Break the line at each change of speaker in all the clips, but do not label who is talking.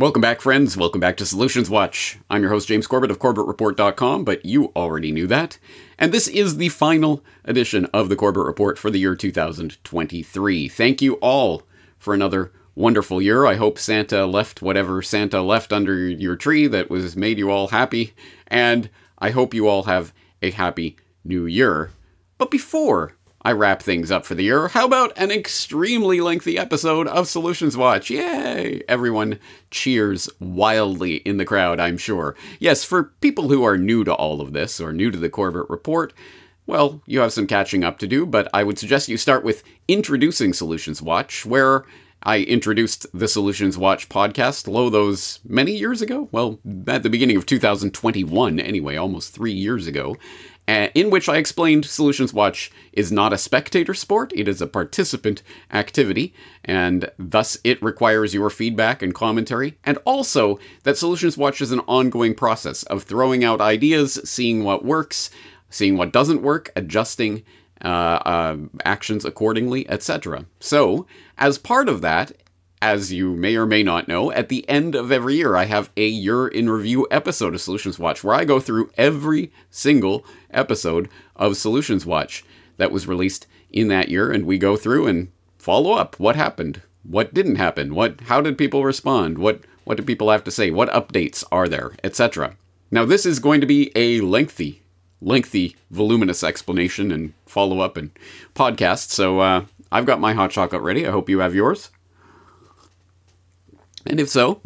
Welcome back, friends. Welcome back to Solutions Watch. I'm your host, James Corbett of CorbettReport.com, but you already knew that. And this is the final edition of the Corbett Report for the year 2023. Thank you all for another wonderful year. I hope Santa left whatever Santa left under your tree that was made you all happy, and I hope you all have a happy new year. But before I wrap things up for the year. How about an extremely lengthy episode of Solutions Watch? Yay! Everyone cheers wildly in the crowd, I'm sure. Yes, for people who are new to all of this or new to the Corbett Report, well, you have some catching up to do, but I would suggest you start with introducing Solutions Watch, where I introduced the Solutions Watch podcast, lo, those many years ago? Well, at the beginning of 2021, anyway, almost three years ago in which I explained Solutions Watch is not a spectator sport, it is a participant activity, and thus it requires your feedback and commentary, and also that Solutions Watch is an ongoing process of throwing out ideas, seeing what works, seeing what doesn't work, adjusting uh, uh, actions accordingly, etc. So, as part of that, as you may or may not know, at the end of every year, I have a year in review episode of Solutions Watch where I go through every single episode of Solutions Watch that was released in that year, and we go through and follow up what happened, what didn't happen, what how did people respond, what what do people have to say, what updates are there, etc. Now this is going to be a lengthy, lengthy, voluminous explanation and follow up and podcast. So uh, I've got my hot chocolate ready. I hope you have yours. And if so,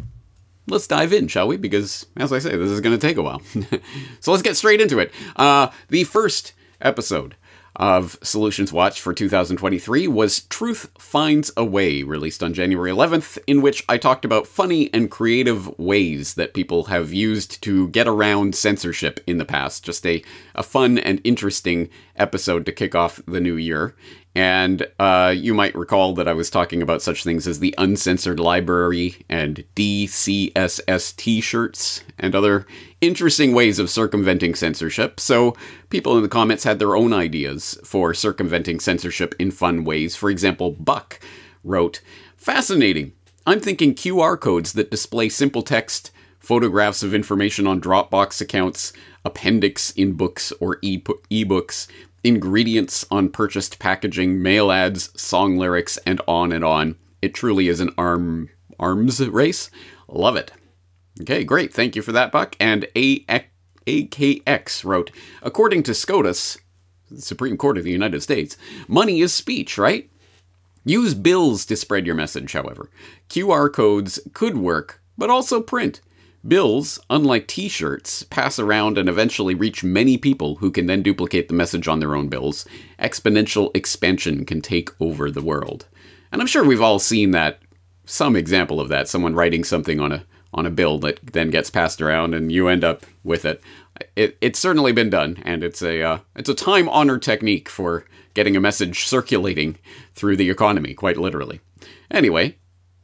let's dive in, shall we? Because, as I say, this is going to take a while. so let's get straight into it. Uh, the first episode of Solutions Watch for 2023 was Truth Finds a Way, released on January 11th, in which I talked about funny and creative ways that people have used to get around censorship in the past. Just a, a fun and interesting episode to kick off the new year. And uh, you might recall that I was talking about such things as the Uncensored Library and DeCSS t shirts and other interesting ways of circumventing censorship. So people in the comments had their own ideas for circumventing censorship in fun ways. For example, Buck wrote, Fascinating. I'm thinking QR codes that display simple text, photographs of information on Dropbox accounts, appendix in books or e- ebooks ingredients on purchased packaging, mail ads, song lyrics, and on and on. It truly is an arm arms race. Love it. Okay, great. Thank you for that, Buck. And AKX wrote, according to SCOTUS, the Supreme Court of the United States, money is speech, right? Use bills to spread your message, however. QR codes could work, but also print. Bills, unlike t shirts, pass around and eventually reach many people who can then duplicate the message on their own bills. Exponential expansion can take over the world. And I'm sure we've all seen that, some example of that, someone writing something on a on a bill that then gets passed around and you end up with it. it it's certainly been done, and it's a uh, it's a time honored technique for getting a message circulating through the economy, quite literally. Anyway,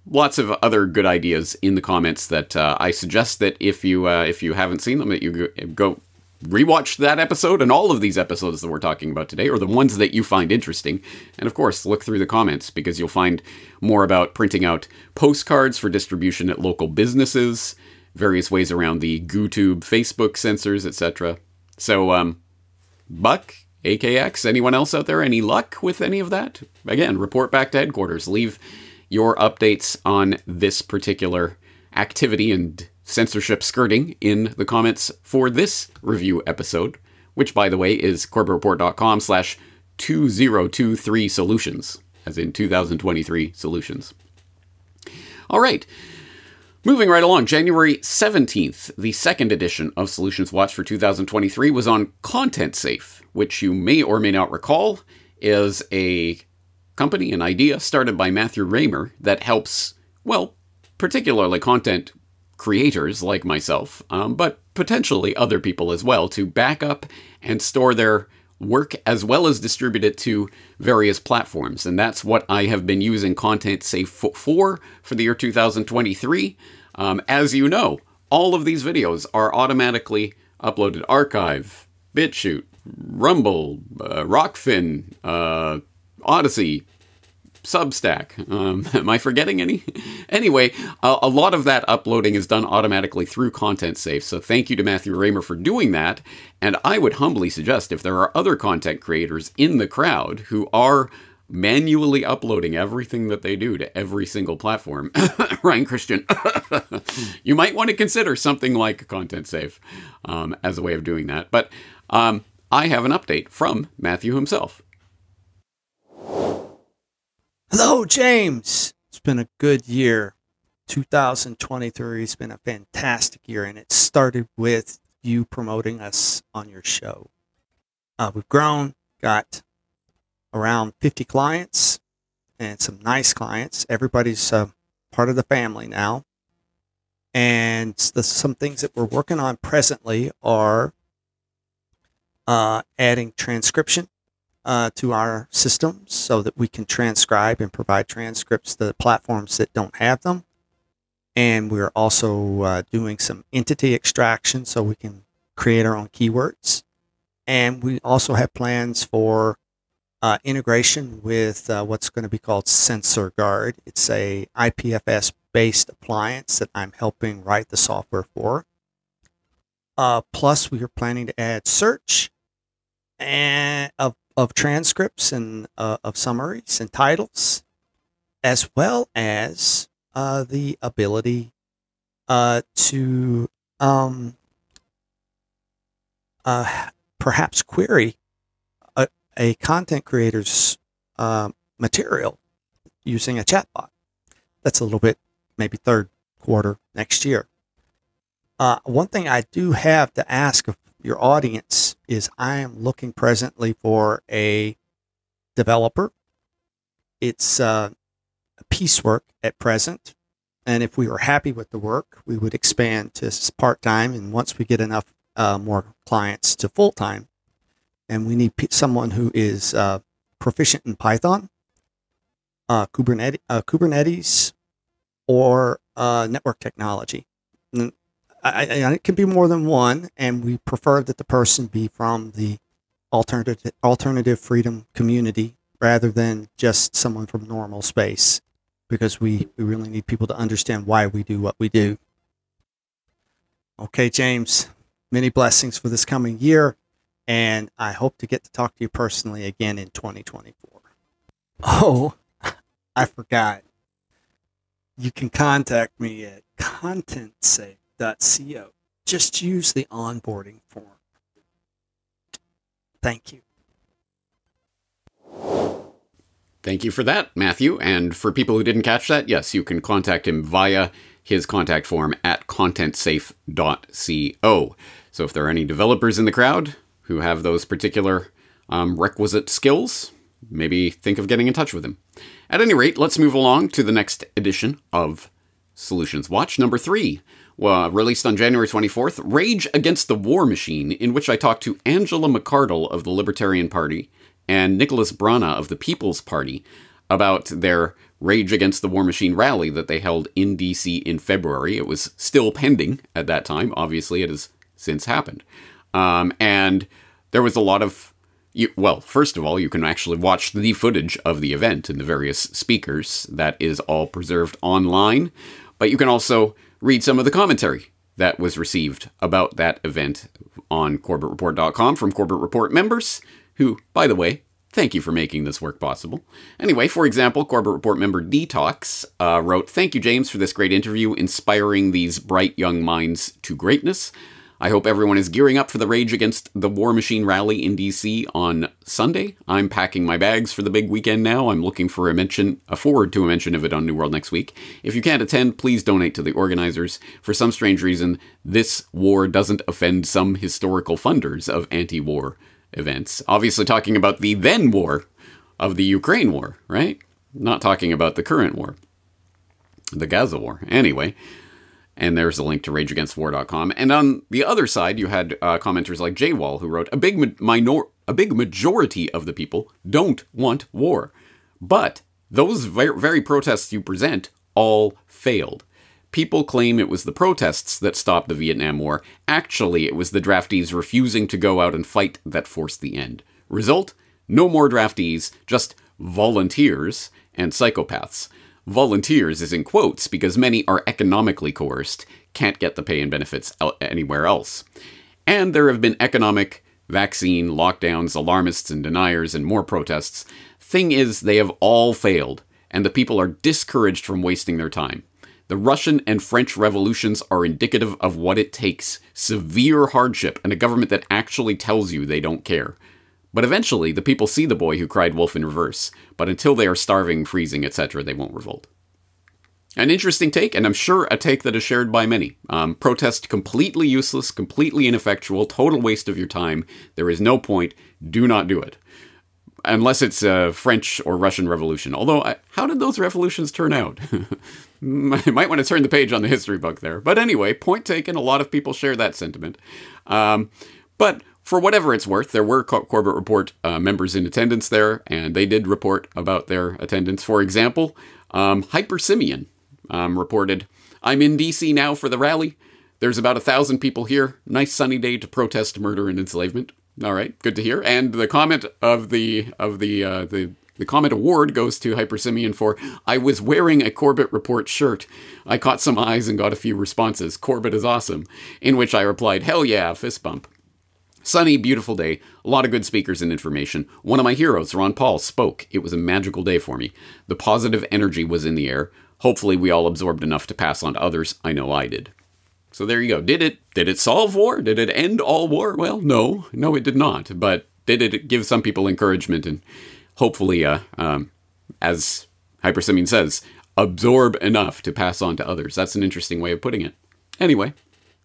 lots of other good ideas in the comments that uh, I suggest that if you uh, if you haven't seen them, that you go rewatch that episode and all of these episodes that we're talking about today, or the ones that you find interesting. And of course, look through the comments because you'll find more about printing out postcards for distribution at local businesses, various ways around the GooTube Facebook censors, etc. So, um, Buck, AKX, anyone else out there, any luck with any of that? Again, report back to headquarters. Leave your updates on this particular activity and censorship skirting in the comments for this review episode, which, by the way, is corbettreport.com slash 2023 solutions, as in 2023 solutions. All right. Moving right along, January 17th, the second edition of Solutions Watch for 2023 was on Content Safe, which you may or may not recall is a company, an idea started by Matthew Raymer that helps, well, particularly content creators like myself, um, but potentially other people as well, to back up and store their work as well as distribute it to various platforms. And that's what I have been using Content Safe for for the year 2023. Um, as you know, all of these videos are automatically uploaded Archive, BitChute, Rumble, uh, Rokfin, uh, Odysee, Substack. Um, am I forgetting any? anyway, a, a, lot of that uploading is done automatically through Content Safe. So thank you to Matthew Raymer for doing that. And I would humbly suggest if there are other content creators in the crowd who are manually uploading everything that they do to every single platform, Ryan Christian, you might want to consider something like Content Safe um, as a way of doing that. But um, I have an update from Matthew himself.
Hello, James. It's been a good year. 2023 has been a fantastic year, and it started with you promoting us on your show. Uh, we've grown, got around 50 clients and some nice clients. Everybody's uh, part of the family now. And the, some things that we're working on presently are uh, adding transcription uh, to our systems so that we can transcribe and provide transcripts to the platforms that don't have them. And we're also uh, doing some entity extraction so we can create our own keywords. And we also have plans for uh, integration with uh, what's going to be called Sensor Guard. It's a IPFS based appliance that I'm helping write the software for. Uh, plus, we are planning to add search and of, of transcripts and uh, of summaries and titles, as well as uh, the ability uh, to um, perhaps query a content creator's uh, material using a chatbot. That's a little bit, maybe third quarter next year. Uh, one thing I do have to ask of your audience is I am looking presently for a developer. It's uh, piecework at present. And if we were happy with the work, we would expand to part time. And once we get enough uh, more clients to full time, and we need someone who is uh, proficient in Python, uh, Kubernetes, uh, Kubernetes, or uh, network technology. And I, it can be more than one, and we prefer that the person be from the alternative alternative freedom community rather than just someone from normal space, because we, we really need people to understand why we do what we do. Okay, James, many blessings for this coming year and I hope to get to talk to you personally again in 2024. Oh, I forgot. You can contact me at contentsafe.co. Just use the onboarding form. Thank you.
Thank you for that, Matthew. And for people who didn't catch that, yes, you can contact him via his contact form at contentsafe.co. So if there are any developers in the crowd, who have those particular um, requisite skills, maybe think of getting in touch with him. At any rate, let's move along to the next edition of Solutions Watch, number three. Well, released on January 24th, Rage Against the War Machine, in which I talked to Angela McArdle of the Libertarian Party and Nicholas Brana of the People's Party about their Rage Against the War Machine rally that they held in DC in February. It was still pending at that time. Obviously, it has since happened. Um, and there was a lot of you, well, first of all, you can actually watch the footage of the event and the various speakers. That is all preserved online. But you can also read some of the commentary that was received about that event on CorbettReport.com from Corbett Report members, who, by the way, thank you for making this work possible. Anyway, for example, Corbett Report member Detox uh, wrote, Thank you, James, for this great interview, inspiring these bright young minds to greatness. I hope everyone is gearing up for the Rage Against the War Machine rally in DC on Sunday. I'm packing my bags for the big weekend now. I'm looking for a mention, a forward to a mention of it on New World next week. If you can't attend, please donate to the organizers. For some strange reason, this war doesn't offend some historical funders of anti-war events. Obviously, talking about the then war of the Ukraine war, right? Not talking about the current war, the Gaza war. Anyway, and there's a link to rageagainstwar.com. And on the other side, you had uh, commenters like Wall who wrote, a big, ma- minor- a big majority of the people don't want war. But those very, very protests you present all failed. People claim it was the protests that stopped the Vietnam War. Actually, it was the draftees refusing to go out and fight that forced the end. Result? No more draftees, just volunteers and psychopaths. Volunteers is in quotes because many are economically coerced, can't get the pay and benefits anywhere else. And there have been economic, vaccine, lockdowns, alarmists and deniers, and more protests. Thing is, they have all failed, and the people are discouraged from wasting their time. The Russian and French revolutions are indicative of what it takes severe hardship and a government that actually tells you they don't care. But eventually, the people see the boy who cried wolf in reverse, but until they are starving, freezing, etc., they won't revolt. An interesting take, and I'm sure a take that is shared by many. Um, protest completely useless, completely ineffectual, total waste of your time. There is no point. Do not do it. Unless it's a French or Russian Revolution. Although, how did those revolutions turn out? I might want to turn the page on the history book there. But anyway, point taken. A lot of people share that sentiment. Um, but for whatever it's worth, there were Corbett Report uh, members in attendance there, and they did report about their attendance. For example, um, Hyper Simeon um, reported, I'm in DC now for the rally. There's about a thousand people here. Nice sunny day to protest murder and enslavement. All right, good to hear. And the comment of the of the uh, the the comment award goes to Hyper Simeon for I was wearing a Corbett Report shirt. I caught some eyes and got a few responses. Corbett is awesome. In which I replied, Hell yeah, fist bump. Sunny, beautiful day, a lot of good speakers and information. One of my heroes, Ron Paul, spoke. It was a magical day for me. The positive energy was in the air. Hopefully, we all absorbed enough to pass on to others. I know I did. So there you go. Did it did it solve war? Did it end all war? Well, no, no, it did not. But did it give some people encouragement and hopefully, uh, um, as says, absorb enough to pass on to others? That's an interesting way of putting it. Anyway,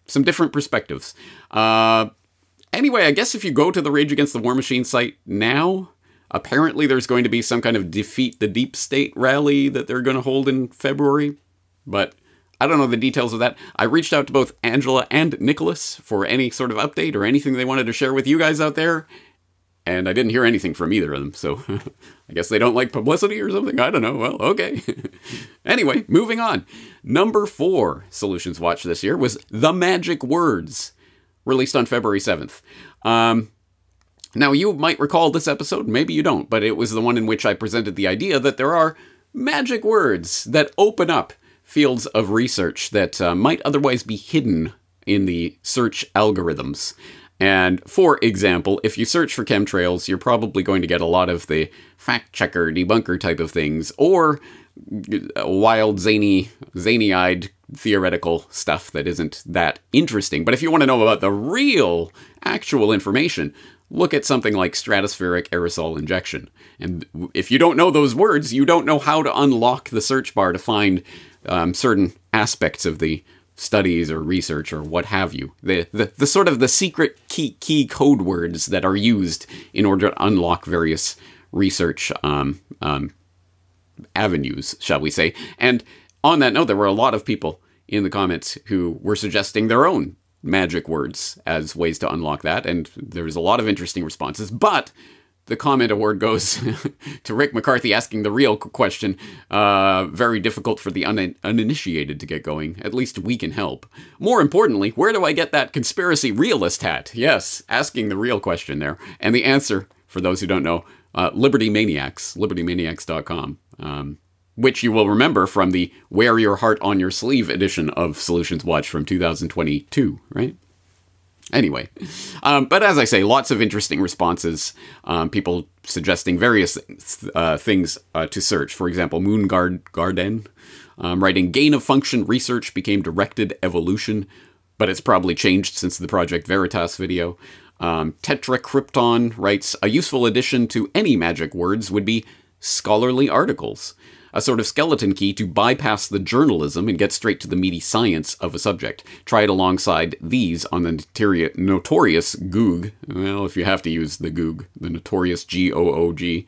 some different perspectives. Uh, anyway, I guess if you go to the Rage Against the War Machine site now, apparently there's going to be some kind of defeat the deep state rally that they're going to hold in February, but I don't know the details of that. I reached out to both Angela and Nicholas for any sort of update or anything they wanted to share with you guys out there, and I didn't hear anything from either of them, so I guess they don't like publicity or something. I don't know. Well, okay. anyway, moving on. Number four Solutions Watch this year was The Magic Words released on February 7th. Um, now, you might recall this episode, maybe you don't, but it was the one in which I presented the idea that there are magic words that open up fields of research that uh, might otherwise be hidden in the search algorithms. And for example, if you search for chemtrails, you're probably going to get a lot of the fact checker, debunker type of things, or wild, zany, zany eyed theoretical stuff that isn't that interesting. But if you want to know about the real, actual information, look at something like stratospheric aerosol injection. And if you don't know those words, you don't know how to unlock the search bar to find um, certain aspects of the studies or research or what have you. The, the, the sort of the secret key, key code words that are used in order to unlock various research um, um, avenues, shall we say. And on that note, there were a lot of people in the comments who were suggesting their own magic words as ways to unlock that, and there's a lot of interesting responses. But the comment award goes to Rick McCarthy asking the real question. Uh, very difficult for the un- uninitiated to get going. At least we can help. More importantly, where do I get that conspiracy realist hat? Yes, asking the real question there. And the answer, for those who don't know, uh, Liberty Maniacs, libertymaniacs.com. Um, which you will remember from the Wear Your Heart on Your Sleeve edition of Solutions Watch from 2022, right? Anyway, um, but as I say, lots of interesting responses. Um, people suggesting various uh, things uh, to search. For example, Moon Garden um, writing gain of function research became directed evolution, but it's probably changed since the Project Veritas video. Um, Tetracrypton writes a useful addition to any magic words would be scholarly articles a sort of skeleton key to bypass the journalism and get straight to the meaty science of a subject. Try it alongside these on the notorious Goog. Well, if you have to use the Goog, the notorious G O O G.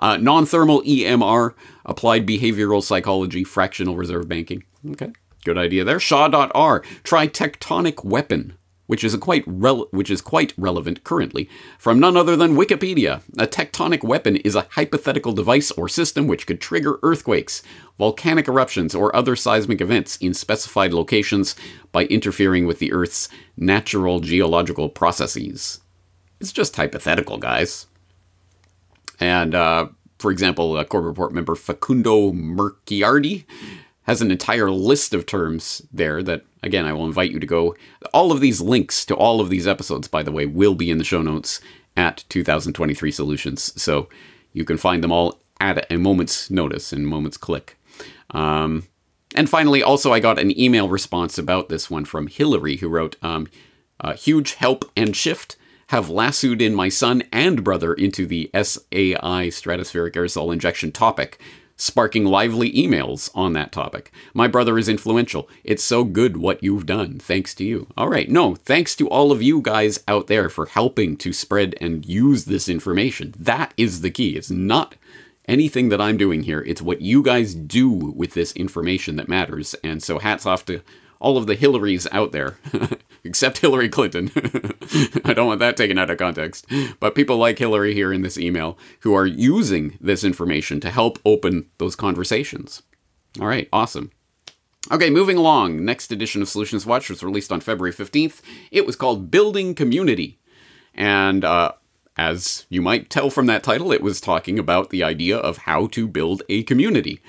Uh, non thermal EMR, applied behavioral psychology, fractional reserve banking. Okay, good idea there. Shaw.R, try tectonic weapon which is quite which is quite relevant currently, from none other than Wikipedia. A tectonic weapon is a hypothetical device or system which could trigger earthquakes, volcanic eruptions, or other seismic events in specified locations by interfering with the Earth's natural geological processes. It's just hypothetical, guys. And uh, for example, a Corbett Report member Facundo Merciardi has an entire list of terms there that, again, I will invite you to go. All of these links to all of these episodes, by the way, will be in the show notes at 2023 Solutions. So you can find them all at a moment's notice and moment's click. Um, and finally, also, I got an email response about this one from Hillary, who wrote, um, uh, Huge help and shift have lassoed in my son and brother into the SAI stratospheric aerosol injection topic, sparking lively emails on that topic. My brother is influential. It's so good what you've done. Thanks to you. All right. No, thanks to all of you guys out there for helping to spread and use this information. That is the key. It's not anything that I'm doing here. It's what you guys do with this information that matters. And so hats off to all of the Hillarys out there, except Hillary Clinton. I don't want that taken out of context. But people like Hillary here in this email who are using this information to help open those conversations. All right, awesome. Okay, moving along. Next edition of Solutions Watch was released on February 15th. It was called Building Community. And uh, as you might tell from that title, it was talking about the idea of how to build a community.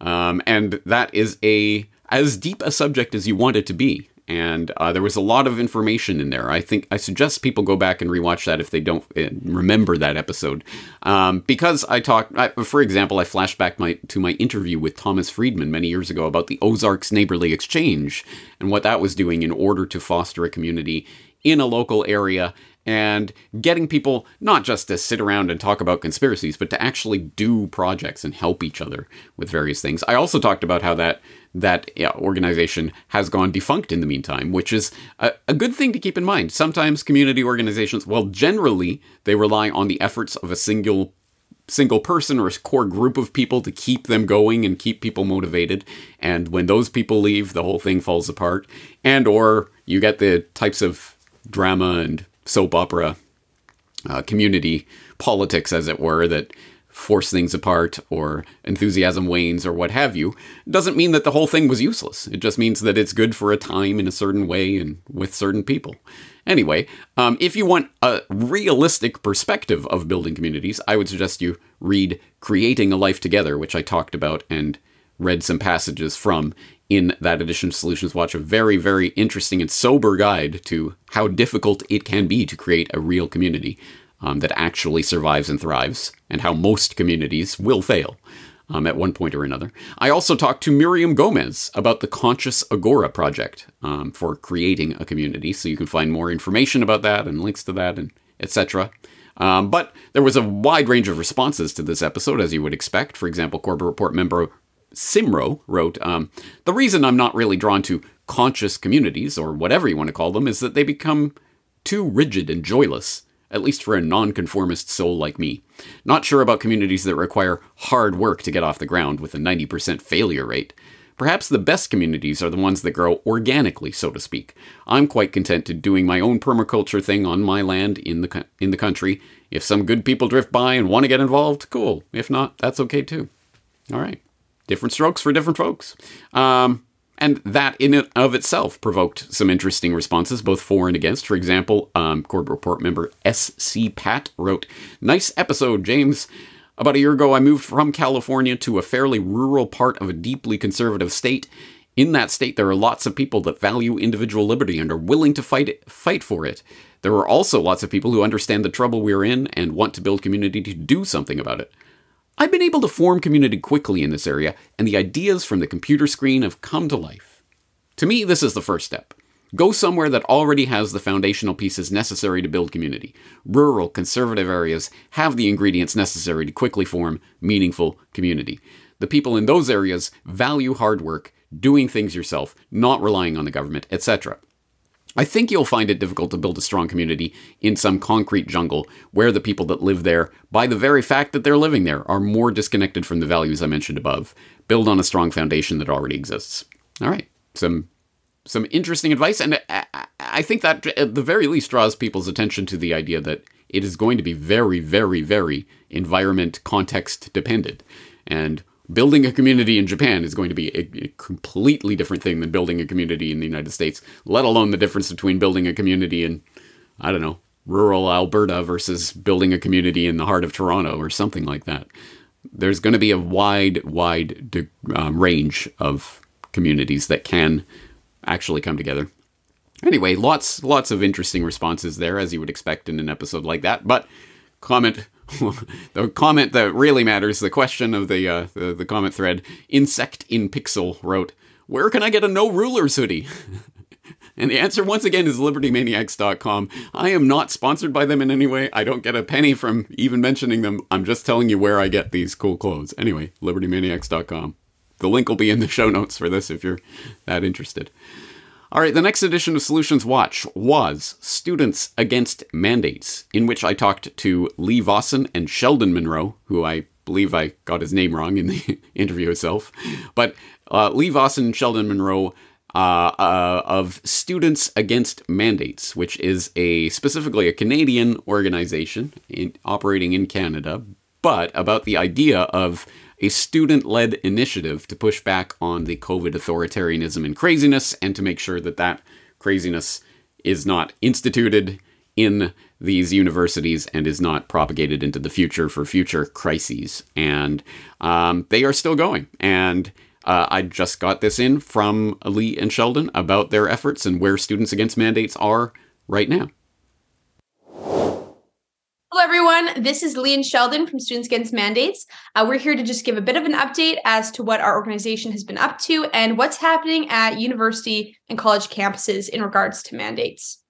Um, and that is a as deep a subject as you want it to be. And uh, there was a lot of information in there. I think I suggest people go back and rewatch that if they don't uh, remember that episode, um, because I talked. For example, I flashed back my, to my interview with Thomas Friedman many years ago about the Ozarks Neighborly Exchange and what that was doing in order to foster a community in a local area and getting people not just to sit around and talk about conspiracies, but to actually do projects and help each other with various things. I also talked about how that that yeah, organization has gone defunct in the meantime, which is a, a, good thing to keep in mind. Sometimes community organizations, well, generally they rely on the efforts of a single single person or a core group of people to keep them going and keep people motivated and when those people leave the whole thing falls apart and or you get the types of drama and soap opera uh, community politics, as it were, that force things apart or enthusiasm wanes or what have you, doesn't mean that the whole thing was useless. It just means that it's good for a time in a certain way and with certain people. Anyway, um, if you want a realistic perspective of building communities, I would suggest you read Creating a Life Together, which I talked about and read some passages from in that edition of Solutions Watch, a very, very interesting and sober guide to how difficult it can be to create a real community um, that actually survives and thrives, and how most communities will fail. Um, at one point or another. I also talked to Miriam Gomez about the Conscious Agora project um, for creating a community, so you can find more information about that and links to that and etc. Um, but there was a wide range of responses to this episode, as you would expect. For example, Corbett Report member Simro wrote, um, The reason I'm not really drawn to conscious communities, or whatever you want to call them, is that they become too rigid and joyless, at least for a nonconformist soul like me. Not sure about communities that require hard work to get off the ground with a 90% failure rate. Perhaps the best communities are the ones that grow organically, so to speak. I'm quite content to doing my own permaculture thing on my land in the in the country. If some good people drift by and want to get involved, cool. If not, that's okay too. All right different strokes for different folks. Um, and that in and of itself provoked some interesting responses, both for and against. For example, um, Corbett Report member S.C. Pat wrote, Nice episode, James. About a year ago, I moved from California to a fairly rural part of a deeply conservative state. In that state, there are lots of people that value individual liberty and are willing to fight it, fight for it. There are also lots of people who understand the trouble we're in and want to build community to do something about it. I've been able to form community quickly in this area, and the ideas from the computer screen have come to life. To me, this is the first step. Go somewhere that already has the foundational pieces necessary to build community. Rural, conservative areas have the ingredients necessary to quickly form meaningful community. The people in those areas value hard work, doing things yourself, not relying on the government, etc. I think you'll find it difficult to build a strong community in some concrete jungle where the people that live there, by the very fact that they're living there, are more disconnected from the values I mentioned above. Build on a strong foundation that already exists. All right, some some interesting advice, and I think that at the very least draws people's attention to the idea that it is going to be very, very, very environment context dependent, and building a community in Japan is going to be a, a, completely different thing than building a community in the United States, let alone the difference between building a community in, I don't know, rural Alberta versus building a community in the heart of Toronto or something like that. there's going to be a wide, wide de- um, range of communities that can actually come together. Anyway, lots, lots of interesting responses there, as you would expect in an episode like that. But comment, the comment that really matters, the question of the, uh, the the comment thread, insect in pixel wrote, "Where can I get a no rulers hoodie?" And the answer, once again, is libertymaniacs.com. I am not sponsored by them in any way. I don't get a penny from even mentioning them. I'm just telling you where I get these cool clothes. Anyway, libertymaniacs.com. The link will be in the show notes for this if you're that interested. All right, the next edition of Solutions Watch was Students Against Mandates, in which I talked to Lee Vossen and Sheldon Monroe, who I believe I got his name wrong in the interview itself. But uh, Lee Vossen and Sheldon Monroe uh, uh, of Students Against Mandates, which is a specifically a Canadian organization in, operating in Canada, but about the idea of a student led initiative to push back on the COVID authoritarianism and craziness and to make sure that that craziness is not instituted in these universities and is not propagated into the future for future crises. And um, they are still going. And uh, I just got this in from Lee and Sheldon about their efforts and where Students Against Mandates are right now.
Hello, everyone. This is Lee and Sheldon from Students Against Mandates. Uh, we're here to just give a bit of an update as to what our organization has been up to and what's happening at university and college campuses in regards to mandates.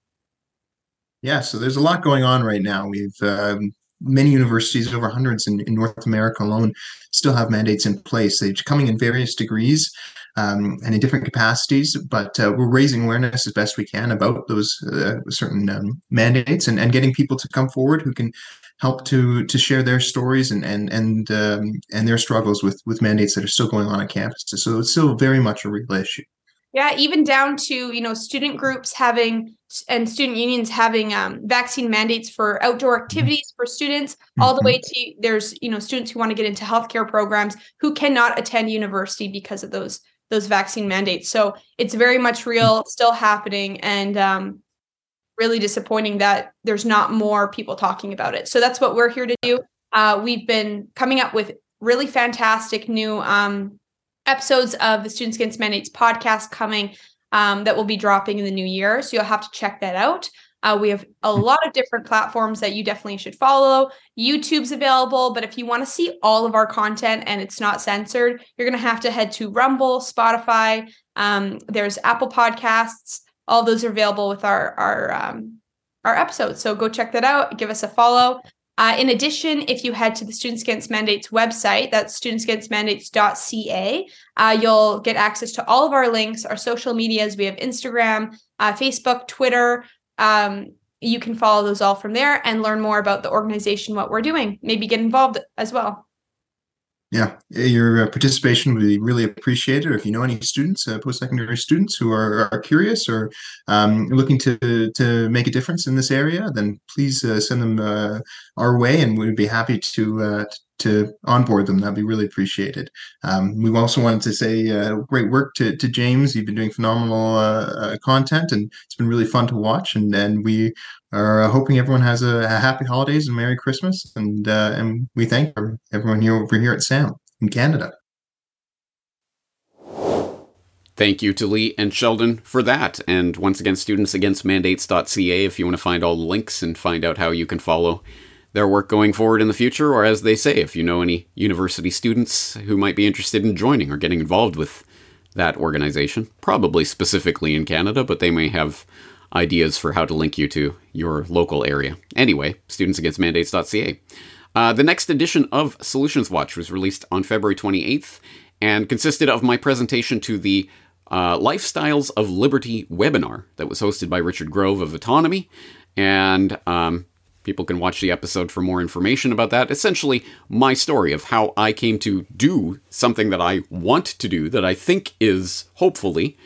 Yeah, so there's a lot going on right now. We've um, many universities, over hundreds in, in, North America alone, still have mandates in place. They're coming in various degrees um, and in different capacities, but uh, we're raising awareness as best we can about those uh, certain um, mandates and, and getting people to come forward who can help to to share their stories and and and um, and their struggles with with mandates that are still going on on campuses. So it's still very much a real issue.
Yeah, even down to you know student groups having and student unions having um, vaccine mandates for outdoor mm-hmm. activities for students, mm-hmm. all the way to there's you know students who want to get into healthcare programs who cannot attend university because of those those vaccine mandates. So it's very much real, still happening, and um, really disappointing that there's not more people talking about it. So that's what we're here to do. Uh, we've been coming up with really fantastic new um, episodes of the Students Against Mandates podcast coming um, that will be dropping in the new year. So you'll have to check that out. Uh, we have a hmm. lot of different platforms that you definitely should follow. YouTube's available, but if you want to see all of our content and it's not censored, you're going to have to head to Rumble, Spotify. Um, there's Apple Podcasts. All those are available with our our um, our episodes. So go check that out. Give us a follow. Uh, in addition, if you head to the Students Against Mandates website, that's studentsagainstmandates.ca, uh, you'll get access to all of our links, our social medias. We have Instagram, uh, Facebook, Twitter. Um, you can follow those all from there and learn more about the organization, what we're doing, maybe get involved as well.
Yeah, your uh, participation would be really appreciated. If you know any students, uh, post-secondary students who are, are curious or um, looking to to make a difference in this area, then please uh, send them uh, our way, and we'd be happy to uh, to onboard them. That'd be really appreciated. Um, we also wanted to say uh, great work to, to James. You've been doing phenomenal uh, uh, content, and it's been really fun to watch. And and we are hoping everyone has a, a happy holidays and Merry Christmas. And uh, and we thank everyone here over here at SAM in Canada.
Thank you to Lee and Sheldon for that. And once again, students against mandates.ca if you want to find all the links and find out how you can follow their work going forward in the future, or as they say, if you know any university students who might be interested in joining or getting involved with that organization, probably specifically in Canada, but they may have ideas for how to link you to your local area. Anyway, studentsagainstmandates.ca. Uh, the next edition of Solutions Watch was released on February 28th and consisted of my presentation to the uh, Lifestyles of Liberty webinar that was hosted by Richard Grove of Autonomy. And um, People can watch the episode for more information about that. Essentially, my story of how I came to do something that I want to do, that I think is hopefully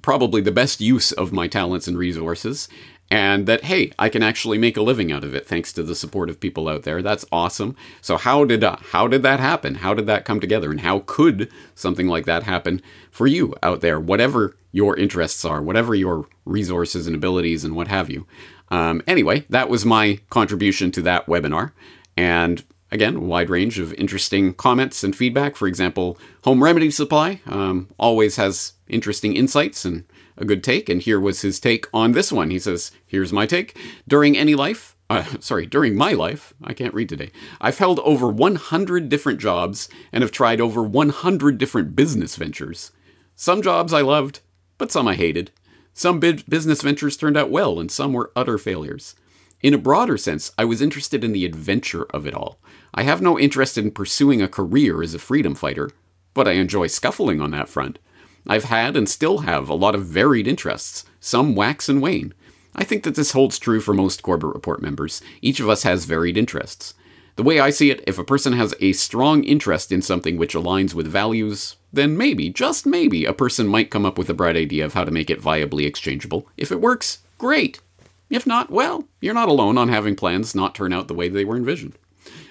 probably the best use of my talents and resources, and that hey, I can actually make a living out of it thanks to the support of people out there. That's awesome. So how did uh, how did that happen? How did that come together? And how could something like that happen for you out there? Whatever your interests are, whatever your resources and abilities and what have you. Um, anyway, that was my contribution to that webinar. And again, a wide range of interesting comments and feedback. For example, Home Remedy Supply um, always has interesting insights and a good take. And here was his take on this one. He says, Here's my take. During any life, uh, sorry, during my life, I can't read today, I've held over 100 different jobs and have tried over 100 different business ventures. Some jobs I loved, but some I hated. Some business ventures turned out well, and some were utter failures. In a broader sense, I was interested in the adventure of it all. I have no interest in pursuing a career as a freedom fighter, but I enjoy scuffling on that front. I've had and still have a lot of varied interests, some wax and wane. I think that this holds true for most Corbett Report members. Each of us has varied interests. The way I see it, if a person has a strong interest in something which aligns with values, then maybe, just maybe, a person might come up with a bright idea of how to make it viably exchangeable. If it works, great. If not, well, you're not alone on having plans not turn out the way they were envisioned.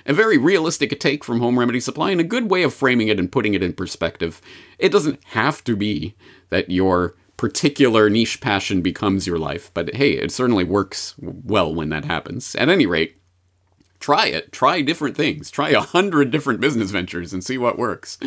A very realistic take from Home Remedy Supply and a good way of framing it and putting it in perspective. It doesn't have to be that your particular niche passion becomes your life, but hey, it certainly works well when that happens. At any rate, try it. Try different things. Try a hundred different business ventures and see what works.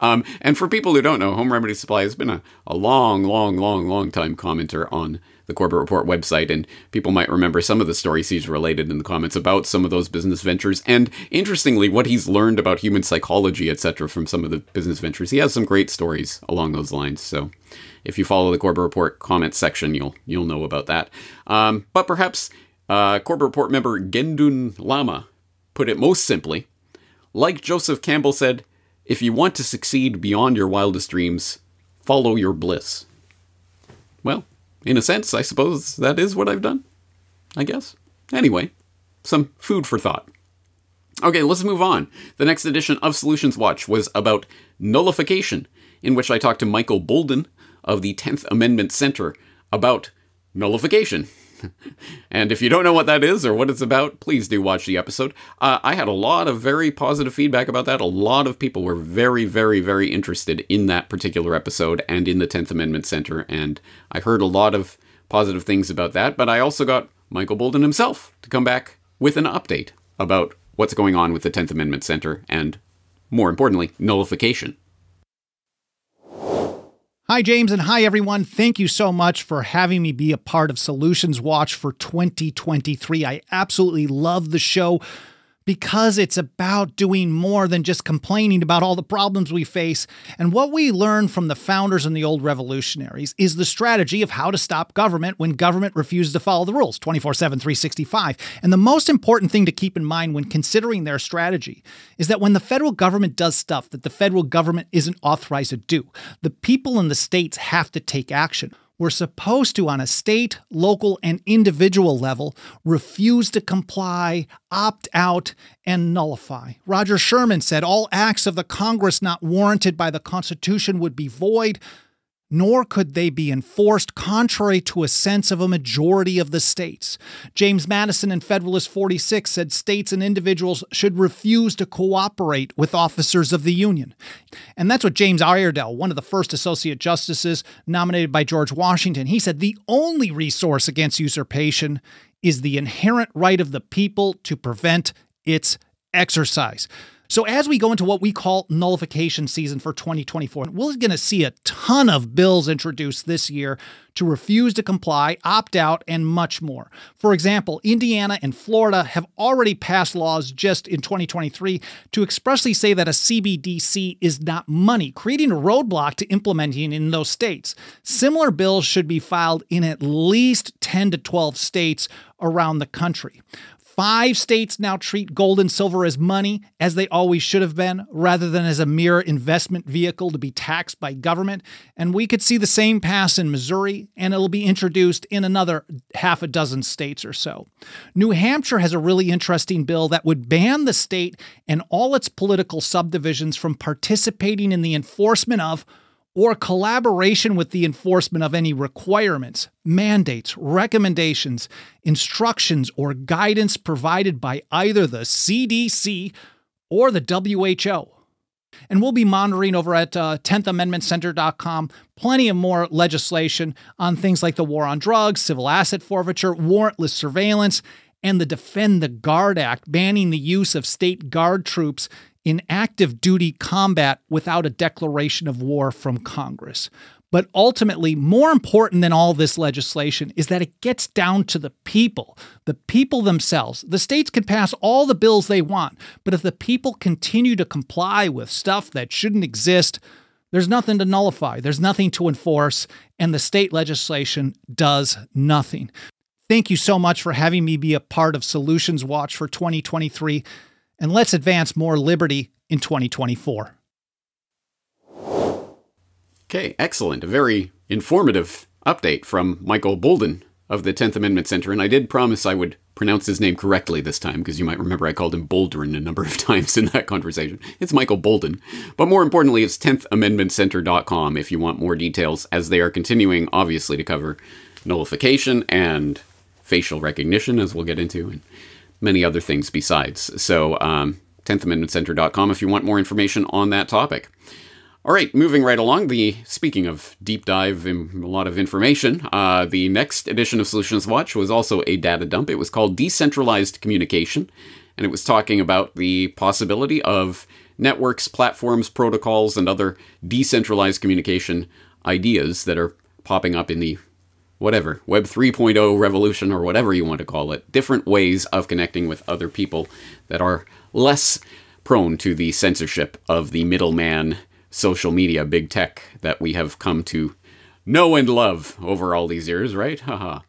Um, and for people who don't know, Home Remedy Supply has been a, a long, long, long, long time commenter on the Corbett Report website, and people might remember some of the stories he's related in the comments about some of those business ventures, and interestingly, what he's learned about human psychology, etc., from some of the business ventures. He has some great stories along those lines. So, if you follow the Corbett Report comments section, you'll you'll know about that. Um, but perhaps uh, Corbett Report member Gendun Lama put it most simply. Like Joseph Campbell said, if you want to succeed beyond your wildest dreams, follow your bliss. Well, in a sense, I suppose that is what I've done. I guess. Anyway, some food for thought. Okay, let's move on. The next edition of Solutions Watch was about nullification, in which I talked to Michael Boldin of the 10th Amendment Center about nullification. And if you don't know what that is or what it's about, please do watch the episode. Uh, I had a lot of very positive feedback about that. A lot of people were very, very, very interested in that particular episode and in the 10th Amendment Center. And I heard a lot of positive things about that. But I also got Michael Boldin himself to come back with an update about what's going on with the 10th Amendment Center and, more importantly, nullification.
Hi, James, and hi, everyone. Thank you so much for having me be a part of Solutions Watch for 2023. I absolutely love the show because it's about doing more than just complaining about all the problems we face. And what we learned from the founders and the old revolutionaries is the strategy of how to stop government when government refuses to follow the rules 24 7, 365. And the most important thing to keep in mind when considering their strategy is that when the federal government does stuff that the federal government isn't authorized to do, the people in the states have to take action we're supposed to, on a state, local, and individual level, refuse to comply, opt out, and nullify. Roger Sherman said all acts of the Congress not warranted by the Constitution would be void, nor could they be enforced contrary to a sense of a majority of the states. James Madison in Federalist 46 said states and individuals should refuse to cooperate with officers of the Union. And that's what James Iredell, one of the first associate justices nominated by George Washington, he said the only resource against usurpation is the inherent right of the people to prevent its exercise. So, as we go into what we call nullification season for 2024, we're going to see a ton of bills introduced this year to refuse to comply, opt out, and much more. For example, Indiana and Florida have already passed laws just in 2023 to expressly say that a CBDC is not money, creating a roadblock to implementing in those states. Similar bills should be filed in at least 10 to 12 states around the country. Five states now treat gold and silver as money, as they always should have been, rather than as a mere investment vehicle to be taxed by government. And we could see the same pass in Missouri, and it'll be introduced in another half a dozen states or so. New Hampshire has a really interesting bill that would ban the state and all its political subdivisions from participating in the enforcement of or collaboration with the enforcement of any requirements, mandates, recommendations, instructions, or guidance provided by either the CDC or the WHO. And we'll be monitoring over at uh, 10thamendmentcenter.com plenty of more legislation on things like the war on drugs, civil asset forfeiture, warrantless surveillance, and the Defend the Guard Act, banning the use of state guard troops in active duty combat without a declaration of war from Congress. But ultimately, more important than all this legislation is that it gets down to the people, the people themselves. The states can pass all the bills they want, but if the people continue to comply with stuff that shouldn't exist, there's nothing to nullify, there's nothing to enforce, and the state legislation does nothing. Thank you so much for having me be a part of Solutions Watch for 2023, and let's advance more liberty in 2024.
Okay, excellent. A very informative update from Michael Boldin of the 10th Amendment Center. And I did promise I would pronounce his name correctly this time, because you might remember I called him Boldrin a number of times in that conversation. It's Michael Boldin. But more importantly, it's 10thamendmentcenter.com if you want more details, as they are continuing, obviously, to cover nullification and facial recognition, as we'll get into, and many other things besides. So, um, 10thamendmentcenter.com if you want more information on that topic. All right, moving right along. The speaking of deep dive in a lot of information, uh, the next edition of Solutions Watch was also a data dump. It was called Decentralized Communication, and it was talking about the possibility of networks, platforms, protocols, and other decentralized communication ideas that are popping up in the whatever Web 3.0 revolution or whatever you want to call it. Different ways of connecting with other people that are less prone to the censorship of the middleman social media, big tech that we have come to know and love over all these years, right? Haha.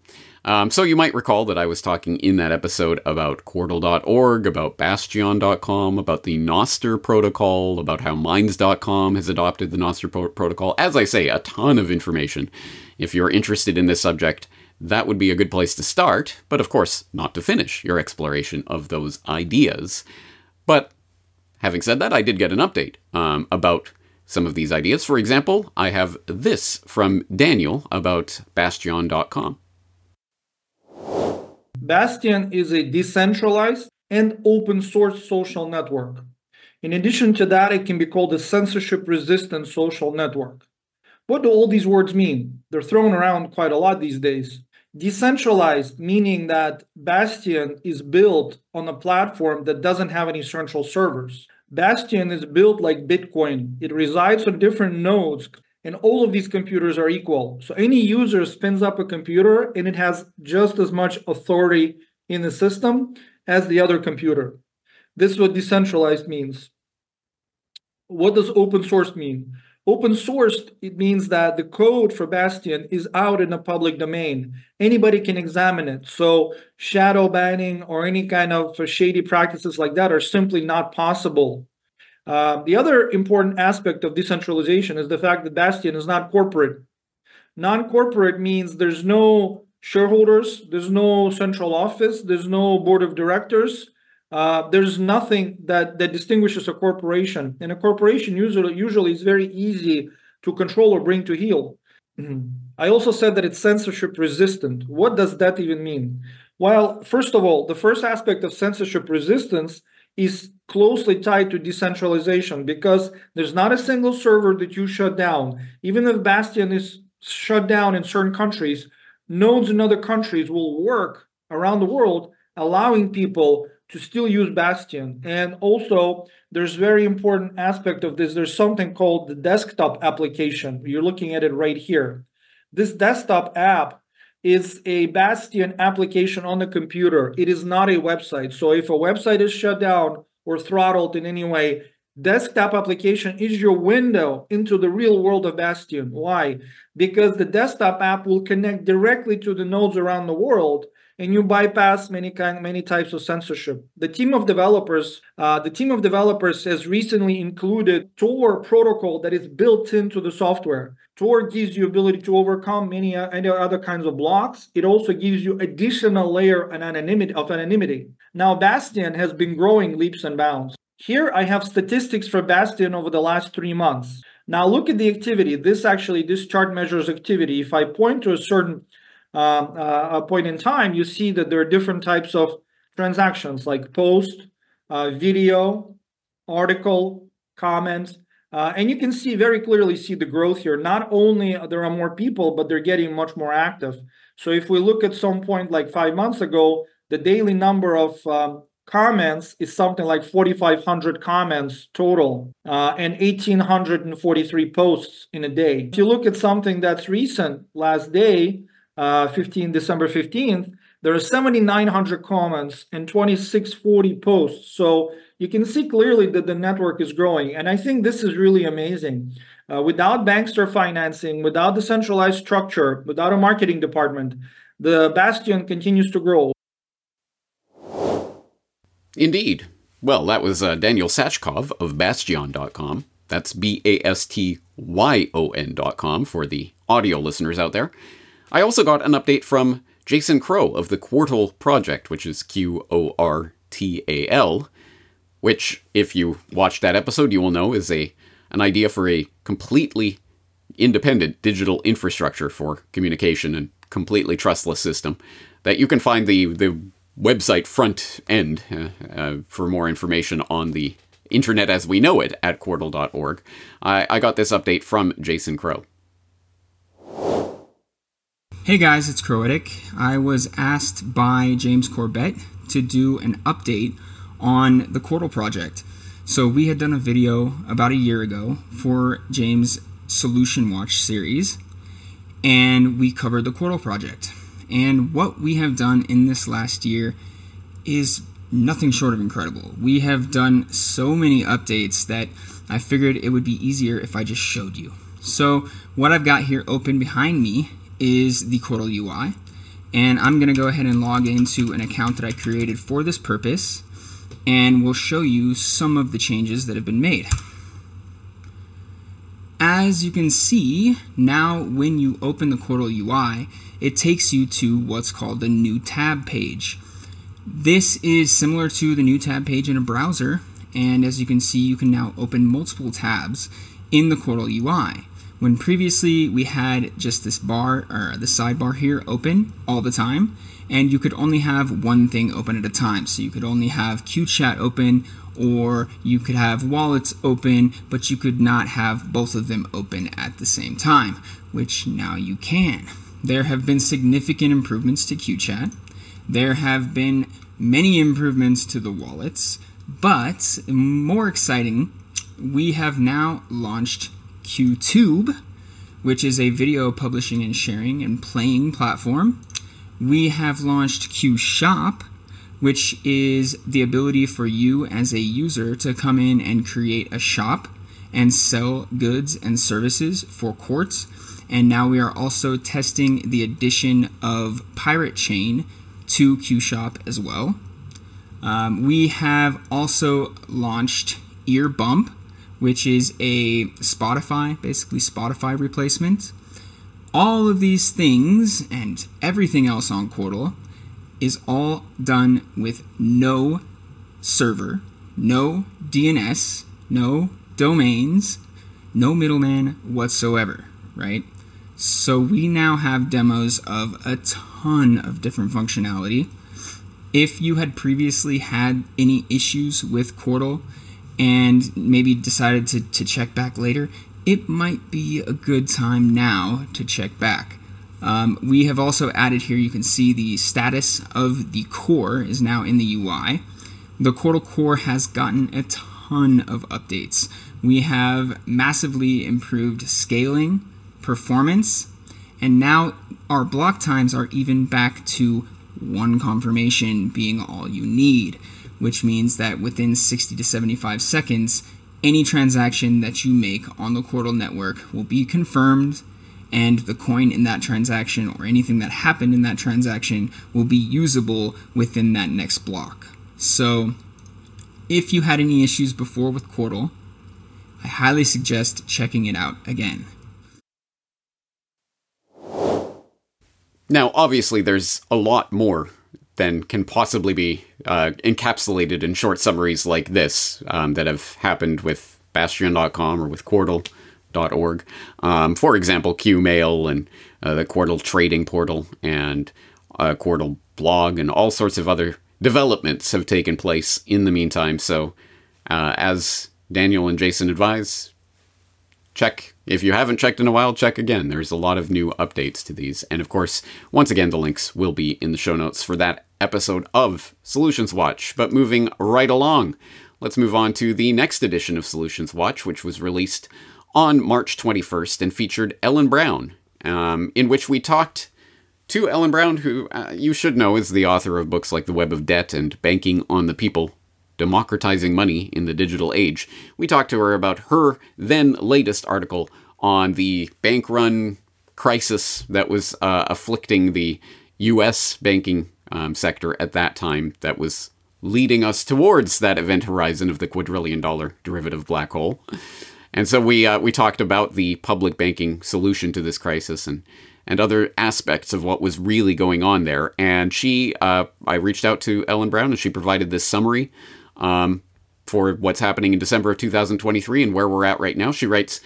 Um, so you might recall that I was talking in that episode about Qortal.org, about Bastyon.com, about the Nostr protocol, about how Minds.com has adopted the Nostr pro- protocol. As I say, a ton of information. If you're interested in this subject, that would be a good place to start, but of course, not to finish your exploration of those ideas. But having said that, I did get an update um, about some of these ideas. For example, I have this from Daniel about Bastyon.com.
Bastyon is a decentralized and open source social network. In addition to that, it can be called a censorship resistant social network. What do all these words mean? They're thrown around quite a lot these days. Decentralized, meaning that Bastyon is built on a platform that doesn't have any central servers. Bastyon is built like Bitcoin. It resides on different nodes, and all of these computers are equal. So any user spins up a computer, and it has just as much authority in the system as the other computer. This is what decentralized means. What does open source mean? Open sourced, it means that the code for Bastyon is out in the public domain. Anybody can examine it. So shadow banning or any kind of shady practices like that are simply not possible. Uh, the other important aspect of decentralization is the fact that Bastyon is not corporate. Non corporate means there's no shareholders, there's no central office, there's no board of directors, uh, there's nothing that that distinguishes a corporation, and a corporation usually usually is very easy to control or bring to heel. Mm-hmm. I also said that it's censorship resistant. What does that even mean? Well, first of all, the first aspect of censorship resistance is closely tied to decentralization because there's not a single server that you shut down. Even if Bastyon is shut down in certain countries, nodes in other countries will work around the world, allowing people to still use Bastyon. And also, there's very important aspect of this. There's something called the desktop application. You're looking at it right here. This desktop app is a Bastyon application on the computer. It is not a website. So if a website is shut down or throttled in any way, desktop application is your window into the real world of Bastyon. Why? Because the desktop app will connect directly to the nodes around the world and you bypass many kind many types of censorship. The team of developers, uh, the team of developers has recently included Tor protocol that is built into the software. Tor gives you ability to overcome many uh, other kinds of blocks. It also gives you additional layer of anonymity, of anonymity. Now Bastyon has been growing leaps and bounds. Here I have statistics for Bastyon over the last three months. Now look at the activity. This actually, this chart measures activity. If I point to a certain um, uh, a point in time, you see that there are different types of transactions like post, uh, video, article, comment, uh, and you can see very clearly see the growth here. Not only there are more people, but they're getting much more active. So if we look at some point like five months ago, the daily number of um, comments is something like 4,500 comments total uh, and 1,843 posts in a day. If you look at something that's recent, last day, uh, 15 December 15th, there are 7,900 comments and 2640 posts. So you can see clearly that the network is growing. And I think this is really amazing. Uh, without Bankster financing, without the centralized structure, without a marketing department, the Bastyon continues to grow.
Indeed. Well, that was uh, Daniel Satchkov of Bastyon.com. That's B A S T Y O N.com for the audio listeners out there. I also got an update from Jason Crow of the Qortal Project, which is Q O R T A L, which, if you watched that episode, you will know is a an idea for a completely independent digital infrastructure for communication and completely trustless system that you can find the the website front end uh, uh, for more information on the internet as we know it at qortal.org. I, I got this update from Jason Crow.
Hey guys, it's crowetic. I was asked by James Corbett to do an update on the Qortal project. So we had done a video about a year ago for James Solution Watch series, and we covered the Qortal project. And what we have done in this last year is nothing short of incredible. We have done so many updates that I figured it would be easier if I just showed you. So, what I've got here open behind me is the Qortal UI, and I'm going to go ahead and log into an account that I created for this purpose, and we'll show you some of the changes that have been made. As you can see, now when you open the Qortal UI, it takes you to what's called the new tab page. This is similar to the new tab page in a browser, and as you can see, you can now open multiple tabs in the Qortal UI. When previously we had just this bar or the sidebar here open all the time, and you could only have one thing open at a time. So you could only have QChat open, or you could have wallets open, but you could not have both of them open at the same time, which now you can. There have been significant improvements to QChat. There have been many improvements to the wallets, but more exciting, we have now launched QTube, which is a video publishing and sharing and playing platform. We have launched QShop, which is the ability for you as a user to come in and create a shop and sell goods and services for Quartz and now we are also testing the addition of Pirate Chain to QShop as well. Um, we have also launched Earbump, which is a Spotify, basically Spotify replacement. All of these things and everything else on Qortal is all done with no server, no DNS, no domains, no middleman whatsoever, right? So we now have demos of a ton of different functionality. If you had previously had any issues with Qortal and maybe decided to, to check back later, it might be a good time now to check back. Um, we have also added here, you can see the status of the core is now in the UI. The Qortal core has gotten a ton of updates. We have massively improved scaling performance, and now our block times are even back to one confirmation being all you need, which means that within 60 to 75 seconds, any transaction that you make on the Qortal network will be confirmed, and the coin in that transaction or anything that happened in that transaction will be usable within that next block. So, if you had any issues before with Qortal, I highly suggest checking it out again.
Now, obviously, there's a lot more than can possibly be uh, encapsulated in short summaries like this um, that have happened with Bastyon.com or with Qortal.org. Um, for example, Qmail and uh, the Qortal trading portal and uh, Qortal blog and all sorts of other developments have taken place in the meantime. So, uh, as Daniel and Jason advise, check. If you haven't checked in a while, check again. There's a lot of new updates to these. And of course, once again, the links will be in the show notes for that episode of Solutions Watch. But moving right along, let's move on to the next edition of Solutions Watch, which was released on March 21st and featured Ellen Brown, um, in which we talked to Ellen Brown, who uh, you should know is the author of books like The Web of Debt and Banking on the People, Democratizing Money in the Digital Age. We talked to her about her then latest article on the bank run crisis that was uh, afflicting the U.S. banking um, sector at that time, that was leading us towards that event horizon of the quadrillion dollar derivative black hole. And so we uh, we talked about the public banking solution to this crisis and and other aspects of what was really going on there. And she, uh, I reached out to Ellen Brown, and she provided this summary um, for what's happening in December of 2023 and where we're at right now. She writes,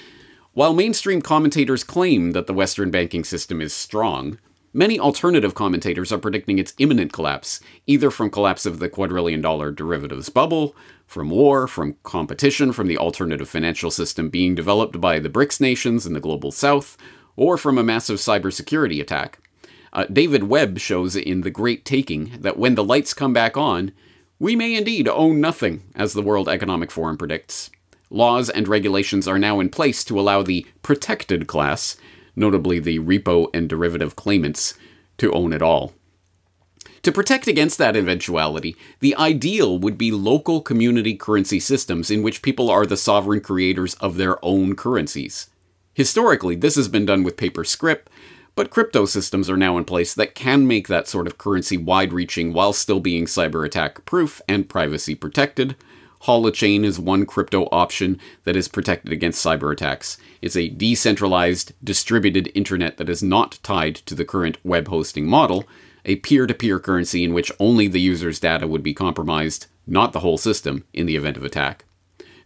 while mainstream commentators claim that the Western banking system is strong, many alternative commentators are predicting its imminent collapse, either from collapse of the quadrillion dollar derivatives bubble, from war, from competition from the alternative financial system being developed by the BRICS nations and the global south, or from a massive cybersecurity attack. Uh, David Webb shows in The Great Taking that when the lights come back on, we may indeed own nothing, as the World Economic Forum predicts. Laws and regulations are now in place to allow the protected class, notably the repo and derivative claimants, to own it all. To protect against that eventuality, the ideal would be local community currency systems in which people are the sovereign creators of their own currencies. Historically, this has been done with paper script, but crypto systems are now in place that can make that sort of currency wide reaching while still being cyber attack proof and privacy protected. Holochain is one crypto option that is protected against cyber attacks. It's a decentralized, distributed internet that is not tied to the current web hosting model, a peer to peer currency in which only the user's data would be compromised, not the whole system, in the event of attack.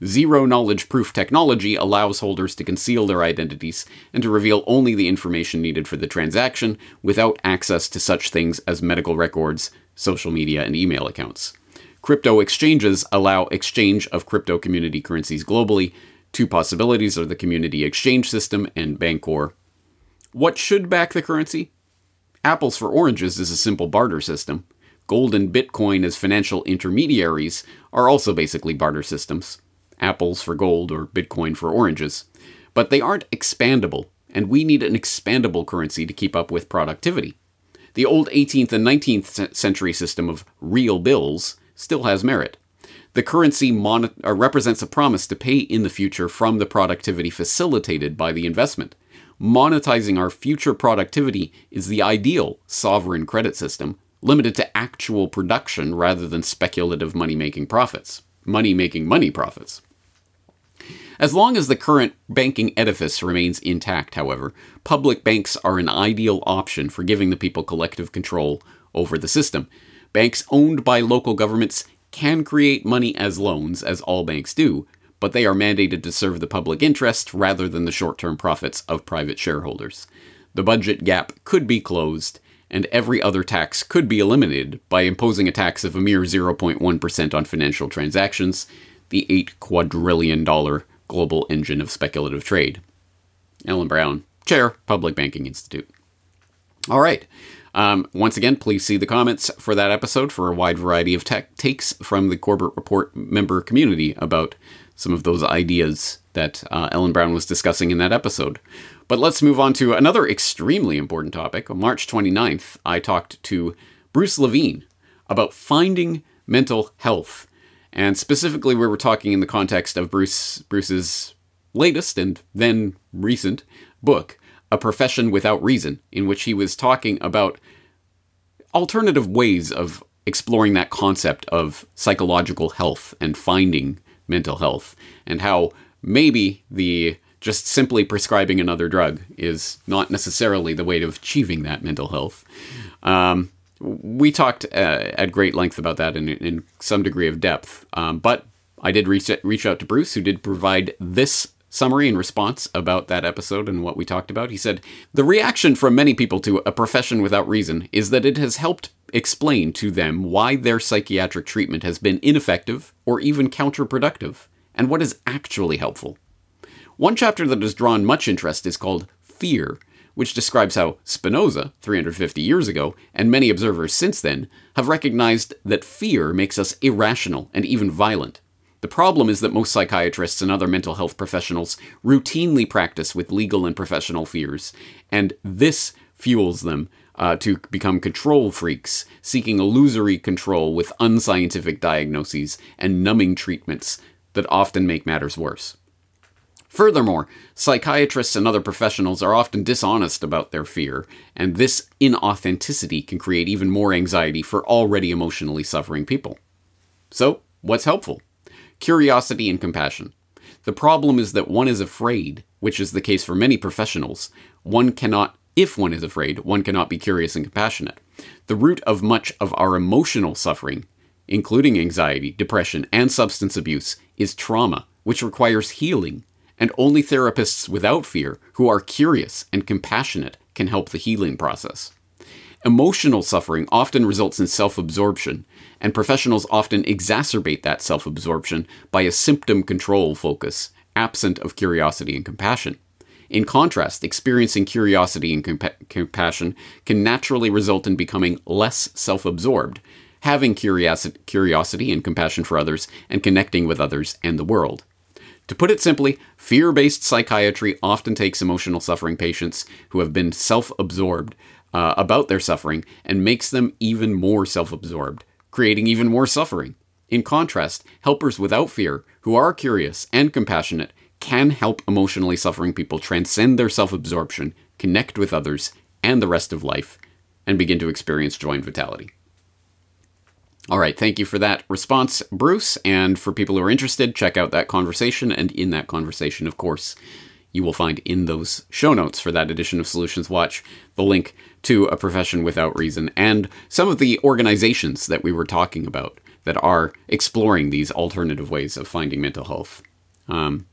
Zero knowledge proof technology allows holders to conceal their identities and to reveal only the information needed for the transaction without access to such things as medical records, social media, and email accounts. Crypto exchanges allow exchange of crypto community currencies globally. Two possibilities are the community exchange system and Bancor. What should back the currency? Apples for oranges is a simple barter system. Gold and Bitcoin as financial intermediaries are also basically barter systems apples for gold or Bitcoin for oranges. But they aren't expandable, and we need an expandable currency to keep up with productivity. The old 18th and 19th century system of real bills still has merit. The currency mon- uh, represents a promise to pay in the future from the productivity facilitated by the investment. Monetizing our future productivity is the ideal sovereign credit system, limited to actual production rather than speculative money making profits. Money making money profits. As long as the current banking edifice remains intact, however, public banks are an ideal option for giving the people collective control over the system. Banks owned by local governments can create money as loans, as all banks do, but they are mandated to serve the public interest rather than the short term profits of private shareholders. The budget gap could be closed, and every other tax could be eliminated by imposing a tax of a mere 0.1% on financial transactions, the $8 quadrillion global engine of speculative trade. Ellen Brown, Chair, Public Banking Institute. All right. Um, once again, please see the comments for that episode for a wide variety of tech takes from the Corbett Report member community about some of those ideas that uh, Ellen Brown was discussing in that episode. But let's move on to another extremely important topic. On March 29th, I talked to Bruce Levine about finding mental health and specifically, we were talking in the context of Bruce Bruce's latest and then recent book, A Profession Without Reason, in which he was talking about alternative ways of exploring that concept of psychological health and finding mental health, and how maybe the just simply prescribing another drug is not necessarily the way of achieving that mental health. Um, we talked uh, at great length about that in, in some degree of depth. Um, but I did reach, reach out to Bruce, who did provide this summary in response about that episode and what we talked about. He said, The reaction from many people to a profession without reason is that it has helped explain to them why their psychiatric treatment has been ineffective or even counterproductive, and what is actually helpful. One chapter that has drawn much interest is called Fear which describes how Spinoza, 350 years ago, and many observers since then, have recognized that fear makes us irrational and even violent. The problem is that most psychiatrists and other mental health professionals routinely practice with legal and professional fears, and this fuels them uh, to become control freaks, seeking illusory control with unscientific diagnoses and numbing treatments that often make matters worse. Furthermore, psychiatrists and other professionals are often dishonest about their fear, and this inauthenticity can create even more anxiety for already emotionally suffering people. So, what's helpful? Curiosity and compassion. The problem is that one is afraid, which is the case for many professionals. One cannot, if one is afraid, one cannot be curious and compassionate. The root of much of our emotional suffering, including anxiety, depression, and substance abuse, is trauma, which requires healing and only therapists without fear, who are curious and compassionate, can help the healing process. Emotional suffering often results in self absorption, and professionals often exacerbate that self absorption by a symptom control focus, absent of curiosity and compassion. In contrast, experiencing curiosity and compa- compassion can naturally result in becoming less self absorbed, having curiosity, curiosity and compassion for others, and connecting with others and the world. To put it simply, fear based psychiatry often takes emotional suffering patients who have been self absorbed uh, about their suffering and makes them even more self absorbed, creating even more suffering. In contrast, helpers without fear, who are curious and compassionate, can help emotionally suffering people transcend their self absorption, connect with others and the rest of life, and begin to experience joy and vitality. All right, thank you for that response, Bruce. And for people who are interested, check out that conversation. And in that conversation, of course, you will find in those show notes for that edition of Solutions Watch the link to A Profession Without Reason and some of the organizations that we were talking about that are exploring these alternative ways of finding mental health. Um,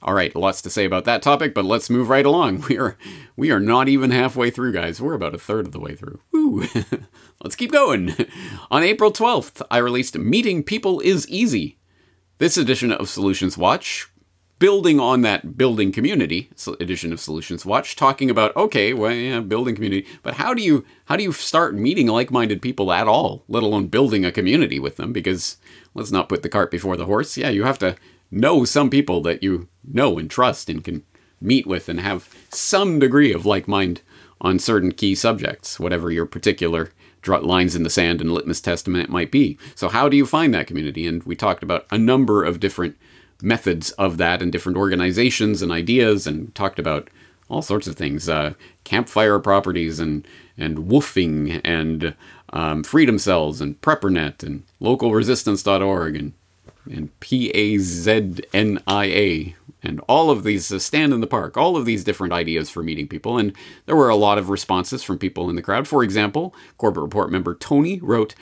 all right, lots to say about that topic, but let's move right along. We are we are not even halfway through, guys. We're about a third of the way through. Woo! let's keep going. On April 12th, I released Meeting People is Easy. This edition of Solutions Watch, building on that building community edition of Solutions Watch, talking about okay, well, yeah, building community, but how do you how do you start meeting like-minded people at all, let alone building a community with them? Because let's not put the cart before the horse. Yeah, you have to know some people that you know and trust and can meet with and have some degree of like mind on certain key subjects, whatever your particular lines in the sand and litmus testament might be. So, how do you find that community? And we talked about a number of different methods of that and different organizations and ideas, and talked about all sorts of things uh, campfire properties and, and woofing and um, freedom cells and preppernet and localresistance.org and and P A Z N I A, and all of these uh, stand in the park, all of these different ideas for meeting people. And there were a lot of responses from people in the crowd. For example, Corbett Report member Tony wrote,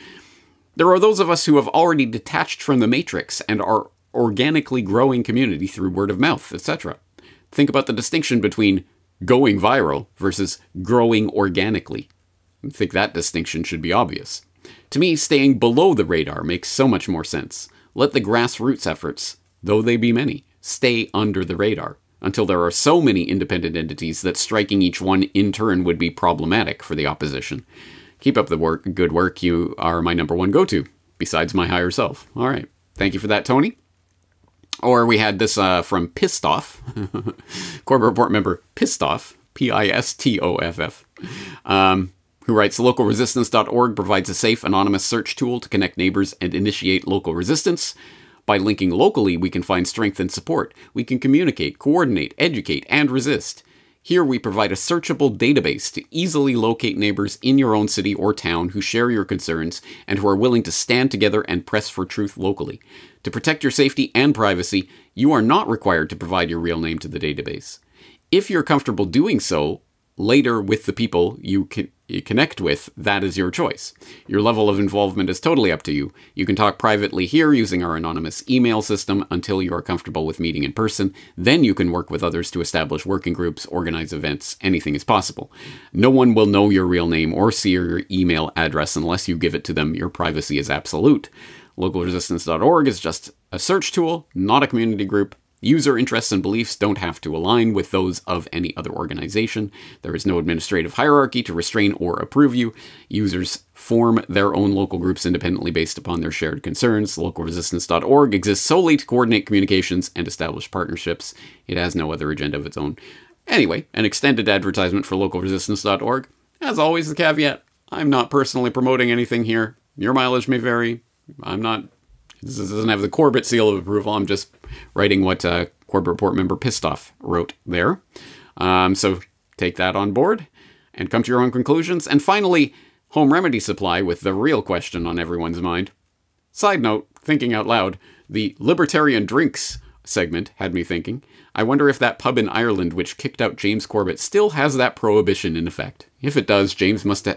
There are those of us who have already detached from the matrix and are organically growing community through word of mouth, etc. Think about the distinction between going viral versus growing organically. I think that distinction should be obvious. To me, staying below the radar makes so much more sense. Let the grassroots efforts, though they be many, stay under the radar until there are so many independent entities that striking each one in turn would be problematic for the opposition. Keep up the work, good work. You are my number one go to, besides my higher self. All right. Thank you for that, Tony. Or we had this uh, from Pissed Off, Corbett Report member Pissed Off, P I S T O F F. Um, who writes localresistance.org provides a safe anonymous search tool to connect neighbors and initiate local resistance. By linking locally, we can find strength and support. We can communicate, coordinate, educate, and resist. Here we provide a searchable database to easily locate neighbors in your own city or town who share your concerns and who are willing to stand together and press for truth locally. To protect your safety and privacy, you are not required to provide your real name to the database. If you're comfortable doing so later with the people you connect with, that is your choice. Your level of involvement is totally up to you. You can talk privately here using our anonymous email system until you are comfortable with meeting in person. Then you can work with others to establish working groups, organize events, anything is possible. No one will know your real name or see your email address unless you give it to them. Your privacy is absolute. Localresistance.org is just a search tool, not a community group. User interests and beliefs don't have to align with those of any other organization. There is no administrative hierarchy to restrain or approve you. Users form their own local groups independently based upon their shared concerns. Localresistance.org exists solely to coordinate communications and establish partnerships. It has no other agenda of its own. Anyway, an extended advertisement for localresistance.org. As always, the caveat I'm not personally promoting anything here. Your mileage may vary. I'm not this doesn't have the Corbett seal of approval. I'm just writing what uh, Corbett Report member Pistoff wrote there. Um, so take that on board and come to your own conclusions. And finally, home remedy supply with the real question on everyone's mind. Side note, thinking out loud, the libertarian drinks segment had me thinking. I wonder if that pub in Ireland which kicked out James Corbett still has that prohibition in effect. If it does, James must ha-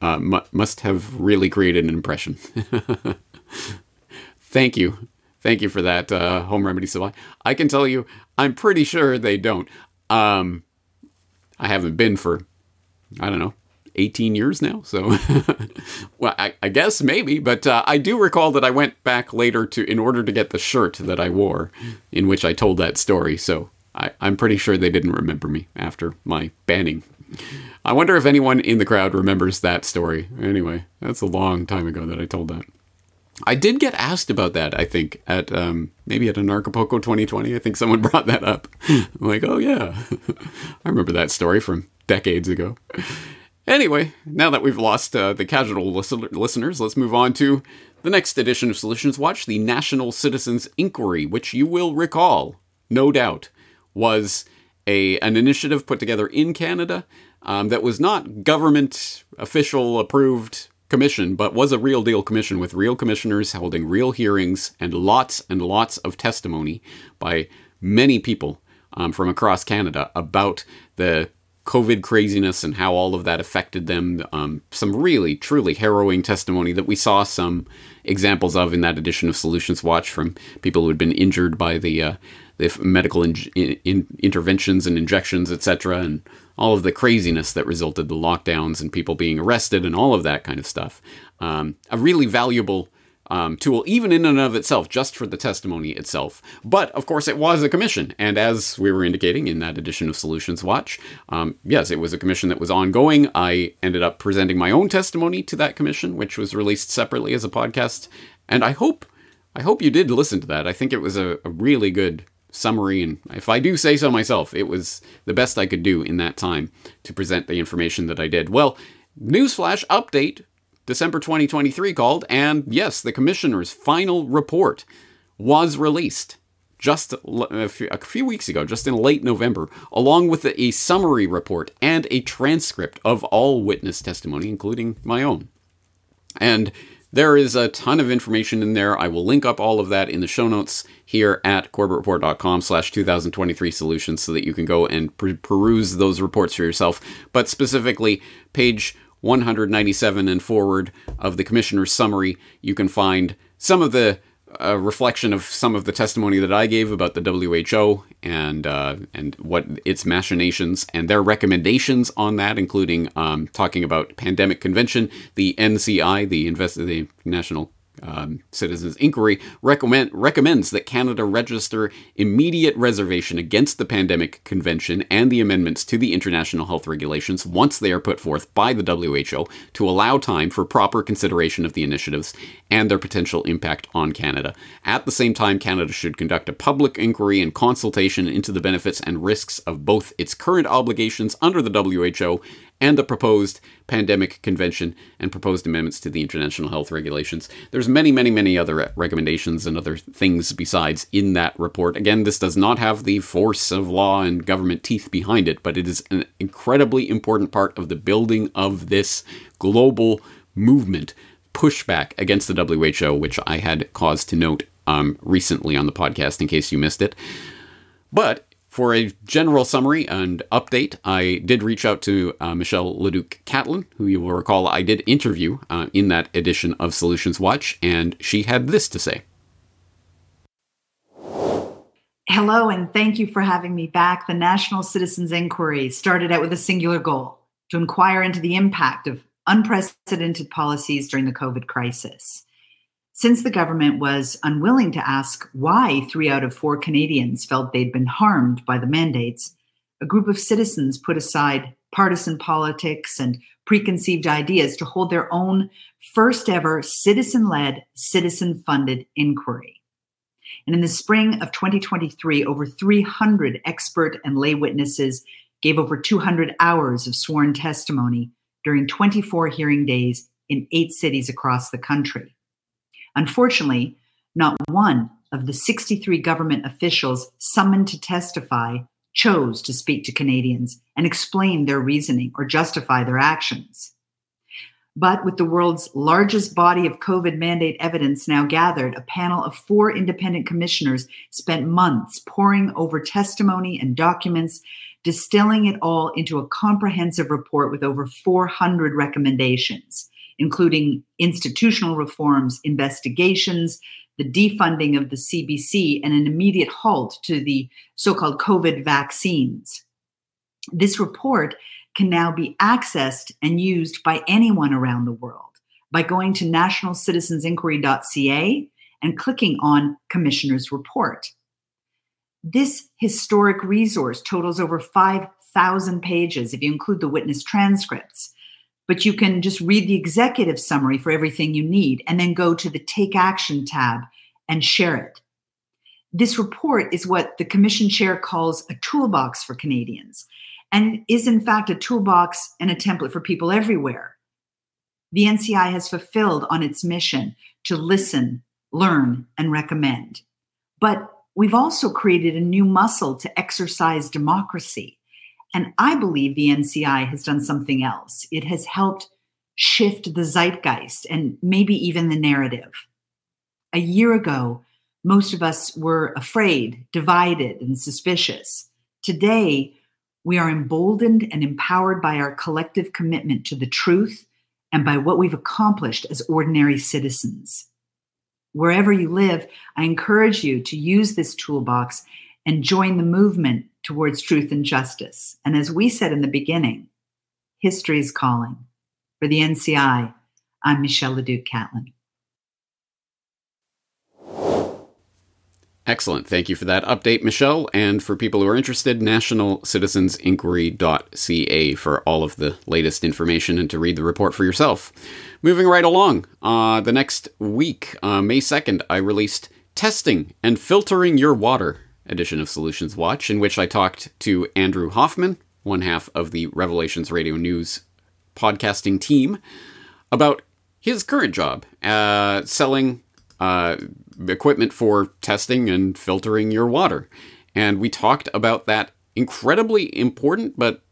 uh, mu- must have really created an impression. Thank you. Thank you for that uh, home remedy supply. I can tell you, I'm pretty sure they don't. Um, I haven't been for, I don't know, 18 years now. So, well, I, I, guess maybe, but uh, I do recall that I went back later to in order to get the shirt that I wore, in which I told that story. So I, I'm pretty sure they didn't remember me after my banning. I wonder if anyone in the crowd remembers that story. Anyway, that's a long time ago that I told that. I did get asked about that, I think, at um, maybe at Anarchapulco 2020. I think someone brought that up. I'm like, oh, yeah. I remember that story from decades ago. Anyway, now that we've lost uh, the casual listen- listeners, let's move on to the next edition of Solutions Watch, the National Citizens Inquiry, which you will recall, no doubt, was a an initiative put together in Canada um, that was not government official approved commission, but was a real deal commission with real commissioners holding real hearings and lots and lots of testimony by many people um, from across Canada about the COVID craziness and how all of that affected them. Um, some really, truly harrowing testimony that we saw some examples of in that edition of Solutions Watch from people who had been injured by the uh, the medical in, in, interventions and injections, etc., and all of the craziness that resulted, the lockdowns and people being arrested and all of that kind of stuff. Um, a really valuable um, tool, even in and of itself, just for the testimony itself. But of course, it was a commission, and as we were indicating in that edition of Solutions Watch, um, yes, it was a commission that was ongoing. I ended up presenting my own testimony to that commission, which was released separately as a podcast, and I hope. I hope you did listen to that. I think it was a, a really good summary, and if I do say so myself, it was the best I could do in that time to present the information that I did. Well, newsflash update December 2023 called, and yes, the commissioner's final report was released just a few weeks ago, just in late November, along with a summary report and a transcript of all witness testimony, including my own. And there is a ton of information in there. I will link up all of that in the show notes here at corbettreport.com slash 2023 solutions so that you can go and per- peruse those reports for yourself. But specifically, page 197 and forward of the commissioner's summary, you can find some of the a reflection of some of the testimony that I gave about the WHO and uh, and what its machinations and their recommendations on that, including um, talking about pandemic convention, the NCI, the invest the National um, Citizens Inquiry recommend, recommends that Canada register immediate reservation against the Pandemic Convention and the amendments to the international health regulations once they are put forth by the WHO to allow time for proper consideration of the initiatives and their potential impact on Canada. At the same time, Canada should conduct a public inquiry and consultation into the benefits and risks of both its current obligations under the WHO and the proposed pandemic convention and proposed amendments to the international health regulations. There's many, many, many other recommendations and other things besides in that report. Again, this does not have the force of law and government teeth behind it, but it is an incredibly important part of the building of this global movement pushback against the WHO, which I had cause to note um, recently on the podcast in case you missed it. But for a general summary and update, I did reach out to uh, Michelle Leduc Catlin, who you will recall I did interview uh, in that edition of Solutions Watch, and she had this to say.
Hello, and thank you for having me back. The National Citizens Inquiry started out with a singular goal to inquire into the impact of unprecedented policies during the COVID crisis. Since the government was unwilling to ask why three out of four Canadians felt they'd been harmed by the mandates, a group of citizens put aside partisan politics and preconceived ideas to hold their own first ever citizen led, citizen funded inquiry. And in the spring of 2023, over 300 expert and lay witnesses gave over 200 hours of sworn testimony during 24 hearing days in eight cities across the country. Unfortunately, not one of the 63 government officials summoned to testify chose to speak to Canadians and explain their reasoning or justify their actions. But with the world's largest body of COVID mandate evidence now gathered, a panel of four independent commissioners spent months poring over testimony and documents, distilling it all into a comprehensive report with over 400 recommendations, including institutional reforms, investigations, the defunding of the CBC, and an immediate halt to the so called COVID vaccines. This report can now be accessed and used by anyone around the world by going to nationalcitizensinquiry.ca and clicking on Commissioner's Report. This historic resource totals over 5,000 pages if you include the witness transcripts. But you can just read the executive summary for everything you need and then go to the Take Action tab and share it. This report is what the Commission Chair calls a toolbox for Canadians and is in fact a toolbox and a template for people everywhere. The NCI has fulfilled on its mission to listen, learn, and recommend. But we've also created a new muscle to exercise democracy. And I believe the NCI has done something else. It has helped shift the zeitgeist and maybe even the narrative. A year ago, most of us were afraid, divided, and suspicious. Today, we are emboldened and empowered by our collective commitment to the truth and by what we've accomplished as ordinary citizens. Wherever you live, I encourage you to use this toolbox and join the movement towards truth and justice. And as we said in the beginning, history is calling. For the NCI, I'm Michelle Leduc Catlin.
Excellent. Thank you for that update, Michelle. And for people who are interested, nationalcitizensinquiry.ca for all of the latest information and to read the report for yourself. Moving right along, uh, the next week, uh, May 2nd, I released Testing and Filtering Your Water edition of Solutions Watch, in which I talked to Andrew Hoffman, one half of the Revelations Radio News podcasting team, about his current job uh, selling uh, equipment for testing and filtering your water. And we talked about that incredibly important but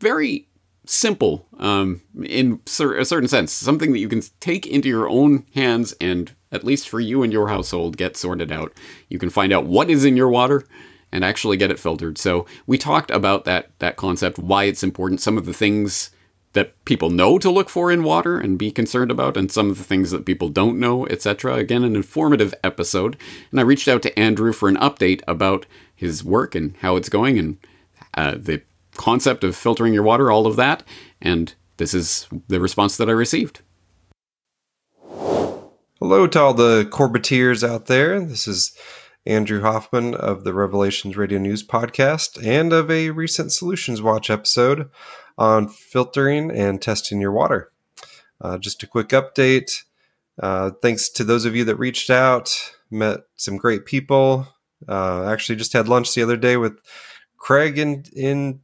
very simple um, in a certain sense, something that you can take into your own hands and, at least for you and your household, get sorted out. You can find out what is in your water and actually get it filtered. So we talked about that that concept, why it's important, some of the things that people know to look for in water and be concerned about, and some of the things that people don't know, etc. Again, an informative episode. And I reached out to Andrew for an update about his work and how it's going and uh, the concept of filtering your water, all of that. And this is the response that I received.
Hello to all the Corbetteers out there. This is Andrew Hoffman of the Revelations Radio News podcast and of a recent Solutions Watch episode on filtering and testing your water. Uh, just a quick update. Uh, thanks to those of you that reached out, met some great people. Uh, actually, just had lunch the other day with Craig in in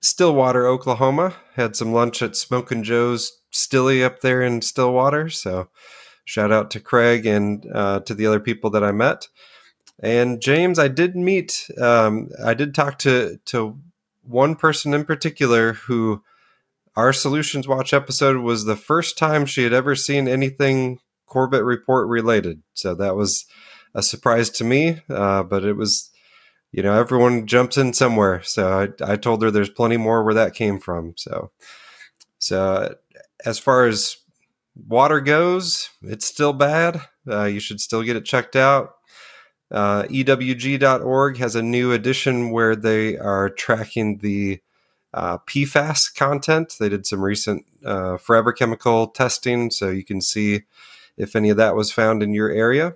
Stillwater, Oklahoma. Had some lunch at Smokin' Joe's Stilly up there in Stillwater. So, shout out to Craig and uh, to the other people that I met. And James, I did meet. Um, I did talk to to one person in particular who our Solutions Watch episode was the first time she had ever seen anything Corbett Report related. So that was a surprise to me, uh, but it was, you know, everyone jumps in somewhere. So I, I told her there's plenty more where that came from. So, so as far as water goes, it's still bad. Uh, you should still get it checked out. Uh, EWG.org has a new edition where they are tracking the uh, PFAS content. They did some recent uh, forever chemical testing, so you can see if any of that was found in your area.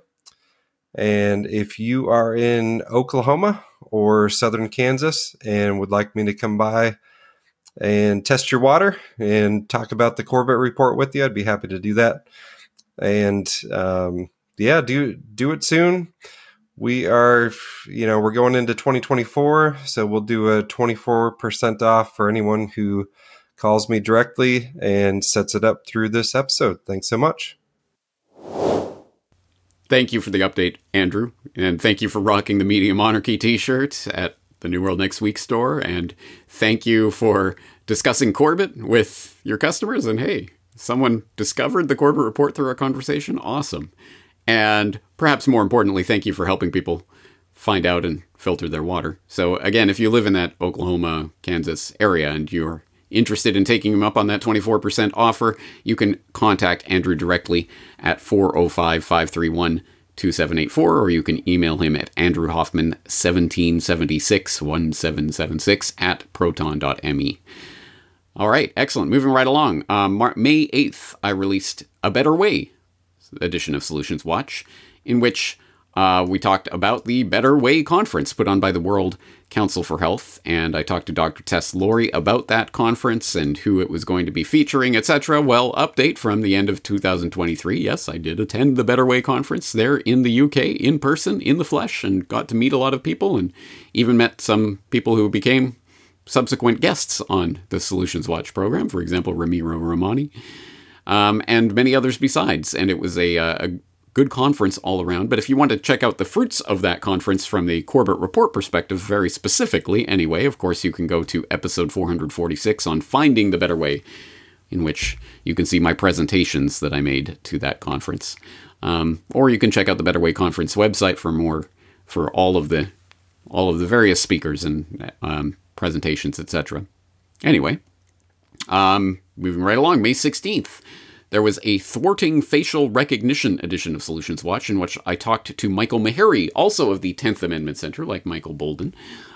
And if you are in Oklahoma or southern Kansas and would like me to come by and test your water and talk about the Corbett report with you, I'd be happy to do that. And um, yeah, do do it soon. We are, you know, we're going into 2024, so we'll do a 24% off for anyone who calls me directly and sets it up through this episode. Thanks so much.
Thank you for the update, Andrew. And thank you for rocking the Media Monarchy t shirt at the New World Next Week store. And thank you for discussing Corbett with your customers. And hey, someone discovered the Corbett report through our conversation. Awesome. And perhaps more importantly, thank you for helping people find out and filter their water. So, again, if you live in that Oklahoma, Kansas area and you're interested in taking him up on that 24% offer, you can contact Andrew directly at 405 531 2784, or you can email him at andrewhoffman1776 1776 at proton.me. All right, excellent. Moving right along. Um, May 8th, I released A Better Way edition of Solutions Watch, in which uh, we talked about the Better Way conference put on by the World Council for Health, and I talked to Dr. Tess Lawrie about that conference and who it was going to be featuring, etc. Well, update from the end of 2023. Yes, I did attend the Better Way conference there in the UK in person, in the flesh, and got to meet a lot of people and even met some people who became subsequent guests on the Solutions Watch program, for example, Ramiro Romani. Um, and many others besides. And it was a, uh, a good conference all around. But if you want to check out the fruits of that conference from the Corbett Report perspective, very specifically, anyway, of course, you can go to episode 446 on Finding the Better Way, in which you can see my presentations that I made to that conference. Um, or you can check out the Better Way Conference website for more, for all of the, all of the various speakers and um, presentations, etc. Anyway, um, moving right along, May 16th there was a thwarting facial recognition edition of Solutions Watch in which I talked to Michael Maharrey, also of the 10th Amendment Center, like Michael Boldin.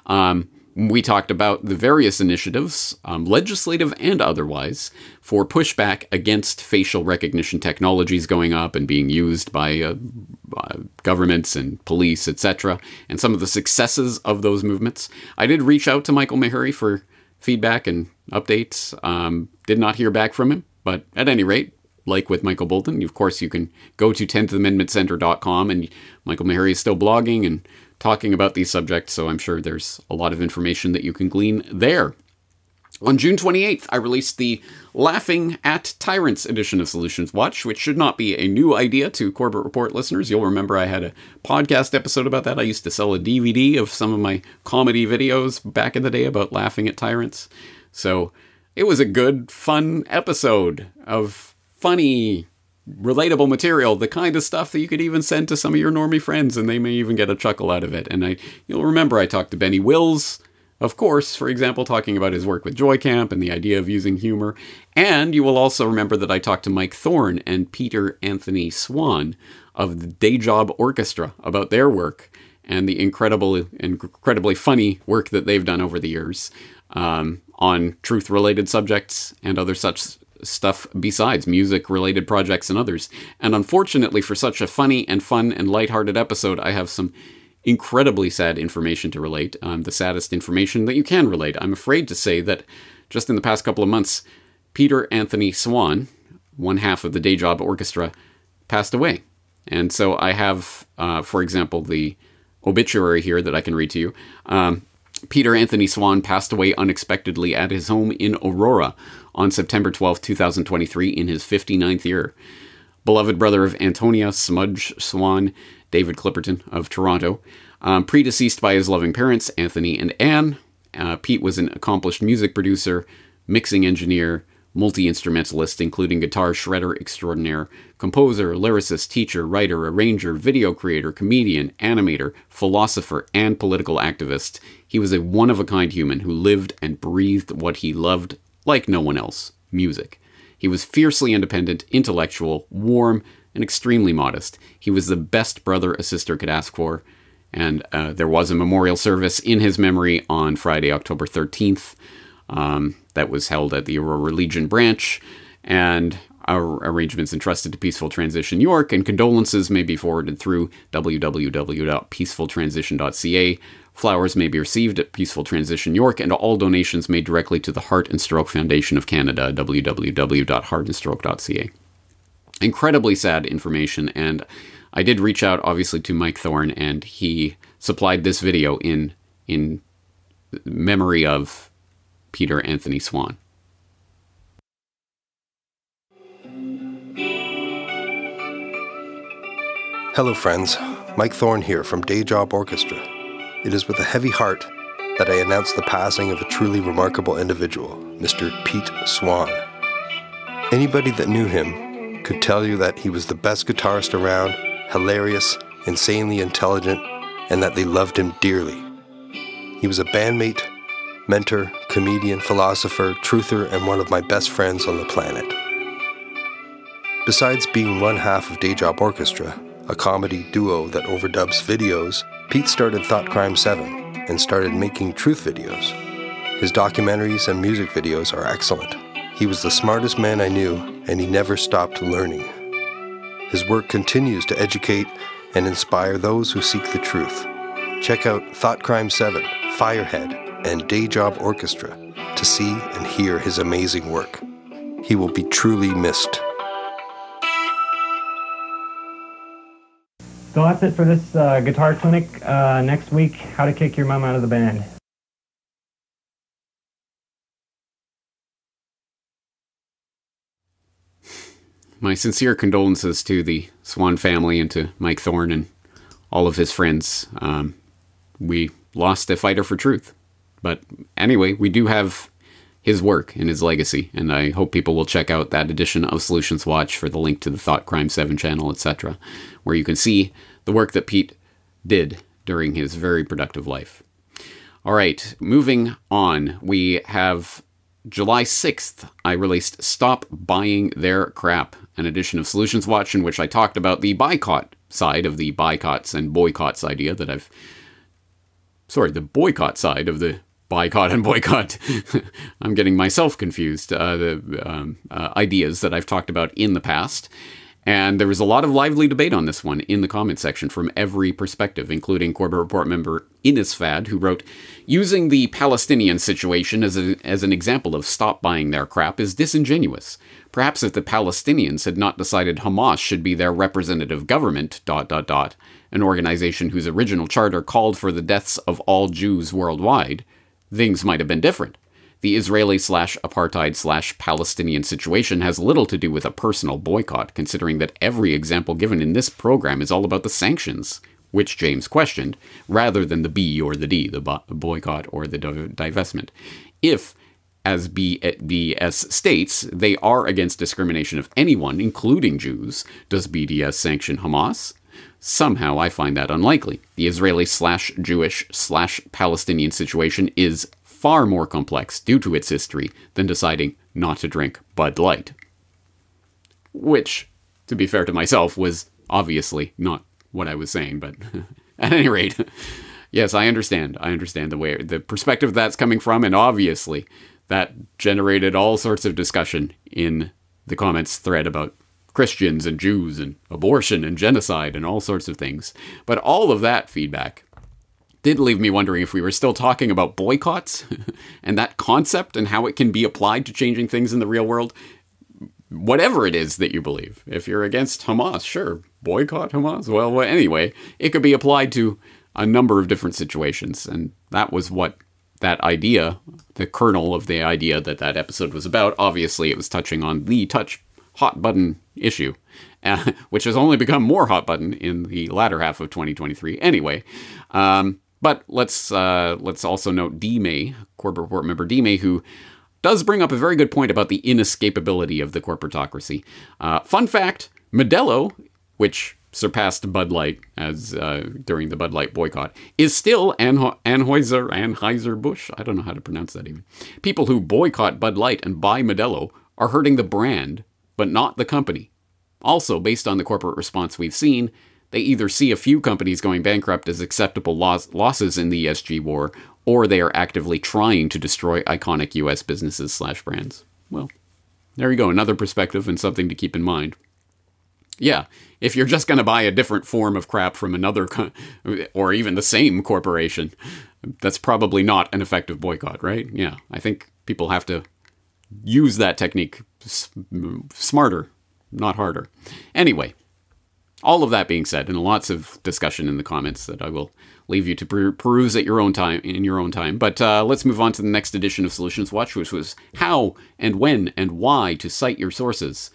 Um, we talked about the various initiatives, um, legislative and otherwise, for pushback against facial recognition technologies going up and being used by uh, uh, governments and police, etc., and some of the successes of those movements. I did reach out to Michael Maharrey for feedback and updates. Um, did not hear back from him, but at any rate, like with Michael Boldin. Of course, you can go to 10thamendmentcenter.com and Michael Maharrey is still blogging and talking about these subjects, so I'm sure there's a lot of information that you can glean there. On June 28th, I released the Laughing at Tyrants edition of Solutions Watch, which should not be a new idea to Corbett Report listeners. You'll remember I had a podcast episode about that. I used to sell a DVD of some of my comedy videos back in the day about laughing at tyrants. So it was a good, fun episode of funny, relatable material, the kind of stuff that you could even send to some of your normie friends and they may even get a chuckle out of it. And I you'll remember I talked to Benny Wills, of course, for example, talking about his work with Joy Camp and the idea of using humor. And you will also remember that I talked to Mike Thorne and Peter Anthony Swan of the Day Job Orchestra about their work and the incredible, incredibly funny work that they've done over the years um, on truth related subjects and other such stuff besides music related projects and others. And unfortunately, for such a funny and fun and lighthearted episode, I have some incredibly sad information to relate. Um, the saddest information that you can relate. I'm afraid to say that just in the past couple of months, Peter Anthony Swan, one half of the Day Job Orchestra, passed away. And so I have, uh, for example, the obituary here that I can read to you. Um, Peter Anthony Swan passed away unexpectedly at his home in Aurora on September 12, 2023, in his 59th year. Beloved brother of Antonia Smudge Swan, David Clipperton of Toronto. Um, predeceased by his loving parents, Anthony and Anne. Uh, Pete was an accomplished music producer, mixing engineer, multi instrumentalist, including guitar shredder extraordinaire, composer, lyricist, teacher, writer, arranger, video creator, comedian, animator, philosopher, and political activist. He was a one of a kind human who lived and breathed what he loved like no one else music. He was fiercely independent, intellectual, warm, and extremely modest. He was the best brother a sister could ask for, and uh, there was a memorial service in his memory on Friday, October 13th, um, that was held at the Aurora Legion branch. And arrangements entrusted to Peaceful Transition York, and condolences may be forwarded through www.peacefultransition.ca. Flowers may be received at Peaceful Transition York, and all donations made directly to the Heart and Stroke Foundation of Canada, www.heartandstroke.ca. Incredibly sad information, and I did reach out, obviously, to Mike Thorne, and he supplied this video in in memory of Peter Anthony Swan.
Hello, friends. Mike Thorne here from Day Job Orchestra. It is with a heavy heart that I announce the passing of a truly remarkable individual, Mr. Pete Swan. Anybody that knew him could tell you that he was the best guitarist around, hilarious, insanely intelligent, and that they loved him dearly. He was a bandmate, mentor, comedian, philosopher, truther, and one of my best friends on the planet. Besides being one half of Day Job Orchestra, a comedy duo that overdubs videos, Pete started Thought Crime 7 and started making truth videos. His documentaries and music videos are excellent. He was the smartest man I knew, and he never stopped learning. His work continues to educate and inspire those who seek the truth. Check out Thought Crime 7, Firehead, and Day Job Orchestra to see and hear his amazing work. He will be truly missed.
So that's it for this uh, guitar clinic. Uh, next week, how to kick your mom out of the band.
My sincere condolences to the Swan family and to Mike Thorne and all of his friends. Um, we lost a fighter for truth. But anyway, we do have his work and his legacy, and I hope people will check out that edition of Solutions Watch for the link to the Thought Crime 7 channel, etc., where you can see the work that Pete did during his very productive life. All right, moving on, we have July 6th, I released Stop Buying Their Crap, an edition of Solutions Watch in which I talked about the boycott side of the boycotts and boycotts idea that I've. Sorry, the boycott side of the boycott and boycott. I'm getting myself confused. Uh, the um, uh, ideas that I've talked about in the past. And there was a lot of lively debate on this one in the comment section from every perspective, including Corbett Report member Ines Fad, who wrote, Using the Palestinian situation as, a, as an example of stop buying their crap is disingenuous. Perhaps if the Palestinians had not decided Hamas should be their representative government, dot, dot, dot, an organization whose original charter called for the deaths of all Jews worldwide, things might have been different. The Israeli slash apartheid slash Palestinian situation has little to do with a personal boycott, considering that every example given in this program is all about the sanctions, which James questioned, rather than the B or the D, the boycott or the divestment. If, as BDS eh, states, they are against discrimination of anyone, including Jews, does BDS sanction Hamas? Somehow I find that unlikely. The Israeli slash Jewish slash Palestinian situation is far more complex due to its history than deciding not to drink Bud Light. Which, to be fair to myself, was obviously not what I was saying, but at any rate, yes, I understand. I understand the way the perspective that's coming from, and obviously that generated all sorts of discussion in the comments thread about Christians and Jews and abortion and genocide and all sorts of things. But all of that feedback did leave me wondering if we were still talking about boycotts and that concept and how it can be applied to changing things in the real world. Whatever it is that you believe. If you're against Hamas, sure, boycott Hamas. Well, anyway, it could be applied to a number of different situations. And that was what that idea, the kernel of the idea that that episode was about. Obviously, it was touching on the touch hot button issue, uh, which has only become more hot button in the latter half of 2023. Anyway, um, but let's uh, let's also note D May, Corbett Report member D May, who does bring up a very good point about the inescapability of the corporatocracy. Uh, fun fact: Modelo, which surpassed Bud Light as uh, during the Bud Light boycott, is still Anho- Anheuser Anheuser Busch. I don't know how to pronounce that even. People who boycott Bud Light and buy Modelo are hurting the brand, but not the company. Also, based on the corporate response we've seen, they either see a few companies going bankrupt as acceptable loss- losses in the ESG war, or they are actively trying to destroy iconic U.S. businesses slash brands. Well, there you go, another perspective and something to keep in mind. Yeah, if you're just going to buy a different form of crap from another, co- or even the same corporation, that's probably not an effective boycott, right? Yeah, I think people have to use that technique smarter, not harder. Anyway, all of that being said, and lots of discussion in the comments that I will leave you to per- peruse at your own time in your own time. But uh, let's move on to the next edition of Solutions Watch, which was how and when and why to cite your sources,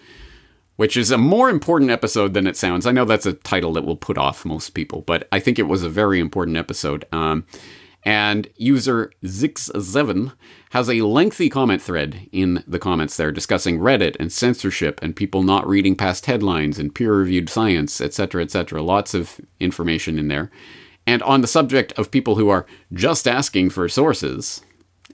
which is a more important episode than it sounds. I know that's a title that will put off most people, but I think it was a very important episode. Um, and user Zix7 has a lengthy comment thread in the comments there discussing Reddit and censorship and people not reading past headlines and peer reviewed science, etc., etc. Lots of information in there. And on the subject of people who are just asking for sources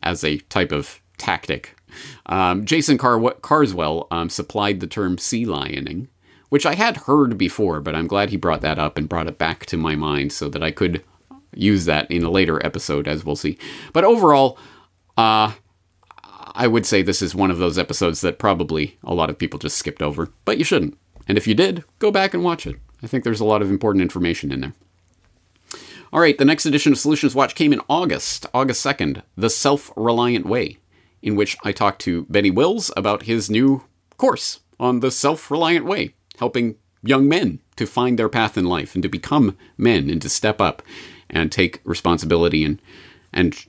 as a type of tactic, um, Jason Car- Carswell um, supplied the term sea lioning, which I had heard before, but I'm glad he brought that up and brought it back to my mind so that I could use that in a later episode, as we'll see. But overall, uh, I would say this is one of those episodes that probably a lot of people just skipped over, but you shouldn't. And if you did, go back and watch it. I think there's a lot of important information in there. All right, the next edition of Solutions Watch came in August, August 2nd, The Self Reliant Way, in which I talked to Benny Wills about his new course on the self reliant way, helping young men to find their path in life and to become men and to step up and take responsibility and and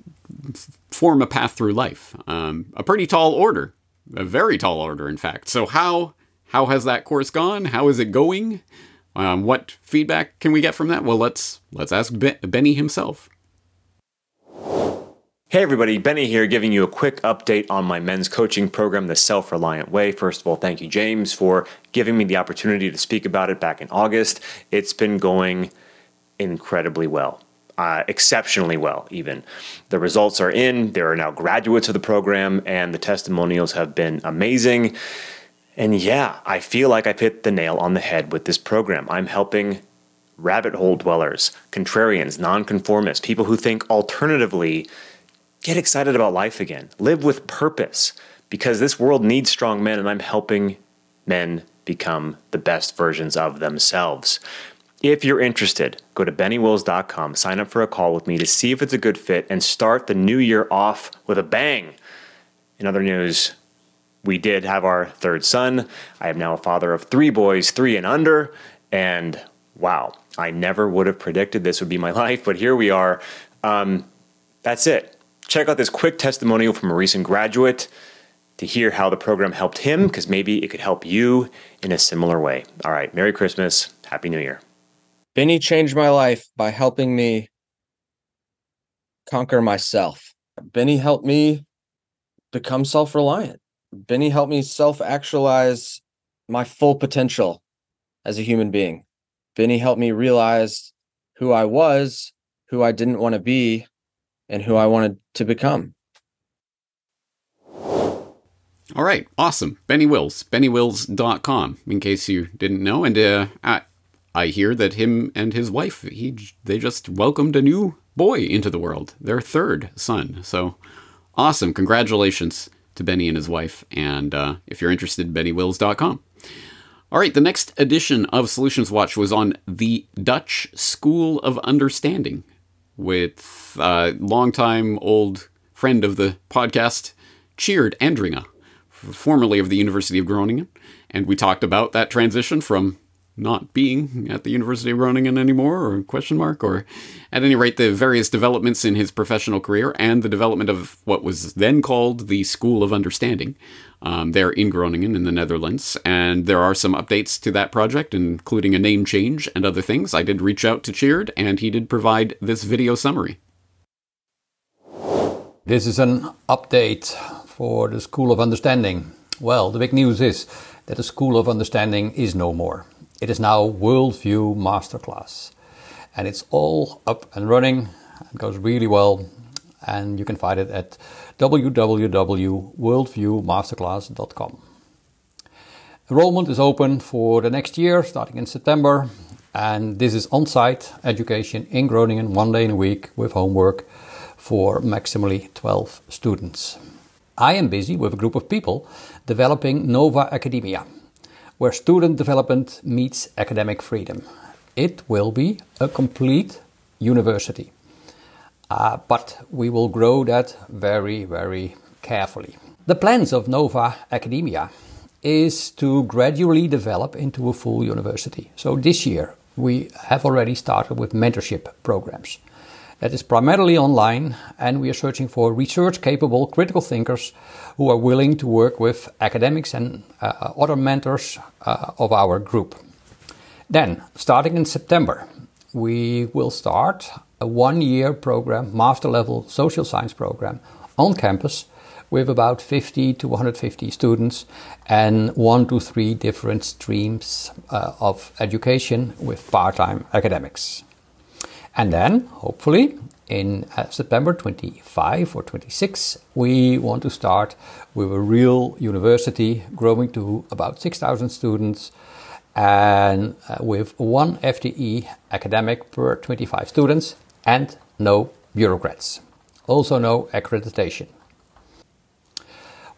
form a path through life. Um, a pretty tall order, a very tall order, in fact. So how how has that course gone? How is it going? Um, what feedback can we get from that? Well, let's let's ask ben- Benny himself.
Hey everybody, Benny here giving you a quick update on my men's coaching program, The Self Reliant Way. First of all, thank you, James, for giving me the opportunity to speak about it back in August. It's been going incredibly well. Uh, exceptionally well, even. The results are in. There are now graduates of the program, and the testimonials have been amazing. And yeah, I feel like I've hit the nail on the head with this program. I'm helping rabbit hole dwellers, contrarians, nonconformists, people who think alternatively get excited about life again, live with purpose, because this world needs strong men, and I'm helping men become the best versions of themselves. If you're interested, go to bennywills.com, sign up for a call with me to see if it's a good fit, and start the new year off with a bang. In other news, we did have our third son. I am now a father of three boys, three and under, and wow, I never would have predicted this would be my life, but here we are. Um, that's it. Check out this quick testimonial from a recent graduate to hear how the program helped him, because maybe it could help you in a similar way. All right, Merry Christmas, Happy New Year.
Benny changed my life by helping me conquer myself. Benny helped me become self reliant. Benny helped me self actualize my full potential as a human being. Benny helped me realize who I was, who I didn't want to be, and who I wanted to become.
All right, awesome. Benny Wills, bennywills.com, in case you didn't know. And uh, I hear that him and his wife, he they just welcomed a new boy into the world, their third son. So awesome. Congratulations to Benny and his wife. And uh, if you're interested, bennywills.com. All right, the next edition of Solutions Watch was on the Dutch School of Understanding with uh, longtime old friend of the podcast, Sjoerd Andringa, formerly of the University of Groningen. And we talked about that transition from not being at the University of Groningen anymore, or question mark, or at any rate, the various developments in his professional career and the development of what was then called the School of Understanding um, there in Groningen in the Netherlands. And there are some updates to that project, including a name change and other things. I did reach out to Sjoerd, and he did provide this video summary.
This is an update for the School of Understanding. Well, the big news is that the School of Understanding is no more. It is now Worldview Masterclass. And it's all up and running. It goes really well. And you can find it at www.worldviewmasterclass.com. Enrollment is open for the next year, starting in September. And this is on site education in Groningen, one day in a week with homework for maximally 12 students. I am busy with a group of people developing Nova Academia, where student development meets academic freedom. It will be a complete university. Uh, but we will grow that very, very carefully. The plans of Nova Academia is to gradually develop into a full university. So this year we have already started with mentorship programs. That is primarily online, and we are searching for research capable critical thinkers who are willing to work with academics and uh, other mentors uh, of our group. Then, starting in September, we will start a one year program, master level social science program on campus with about 50 to 150 students and one to three different streams uh, of education with part time academics. And then, hopefully, in uh, September 25 or 26, we want to start with a real university growing to about 6,000 students and uh, with one FTE academic per 25 students and no bureaucrats. Also, no accreditation.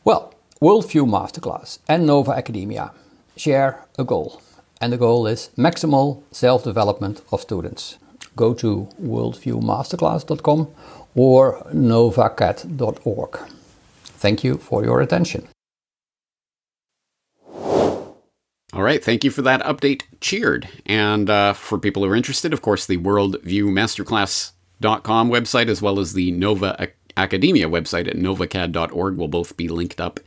Well, Worldview Masterclass and Nova Academia share a goal, and the goal is maximal self development of students. Go to worldviewmasterclass.com or novacad.org. Thank you for your attention.
All right, thank you for that update, Sjoerd. And uh, for people who are interested, of course, the worldviewmasterclass.com website as well as the Nova Academia website at novacad.org will both be linked up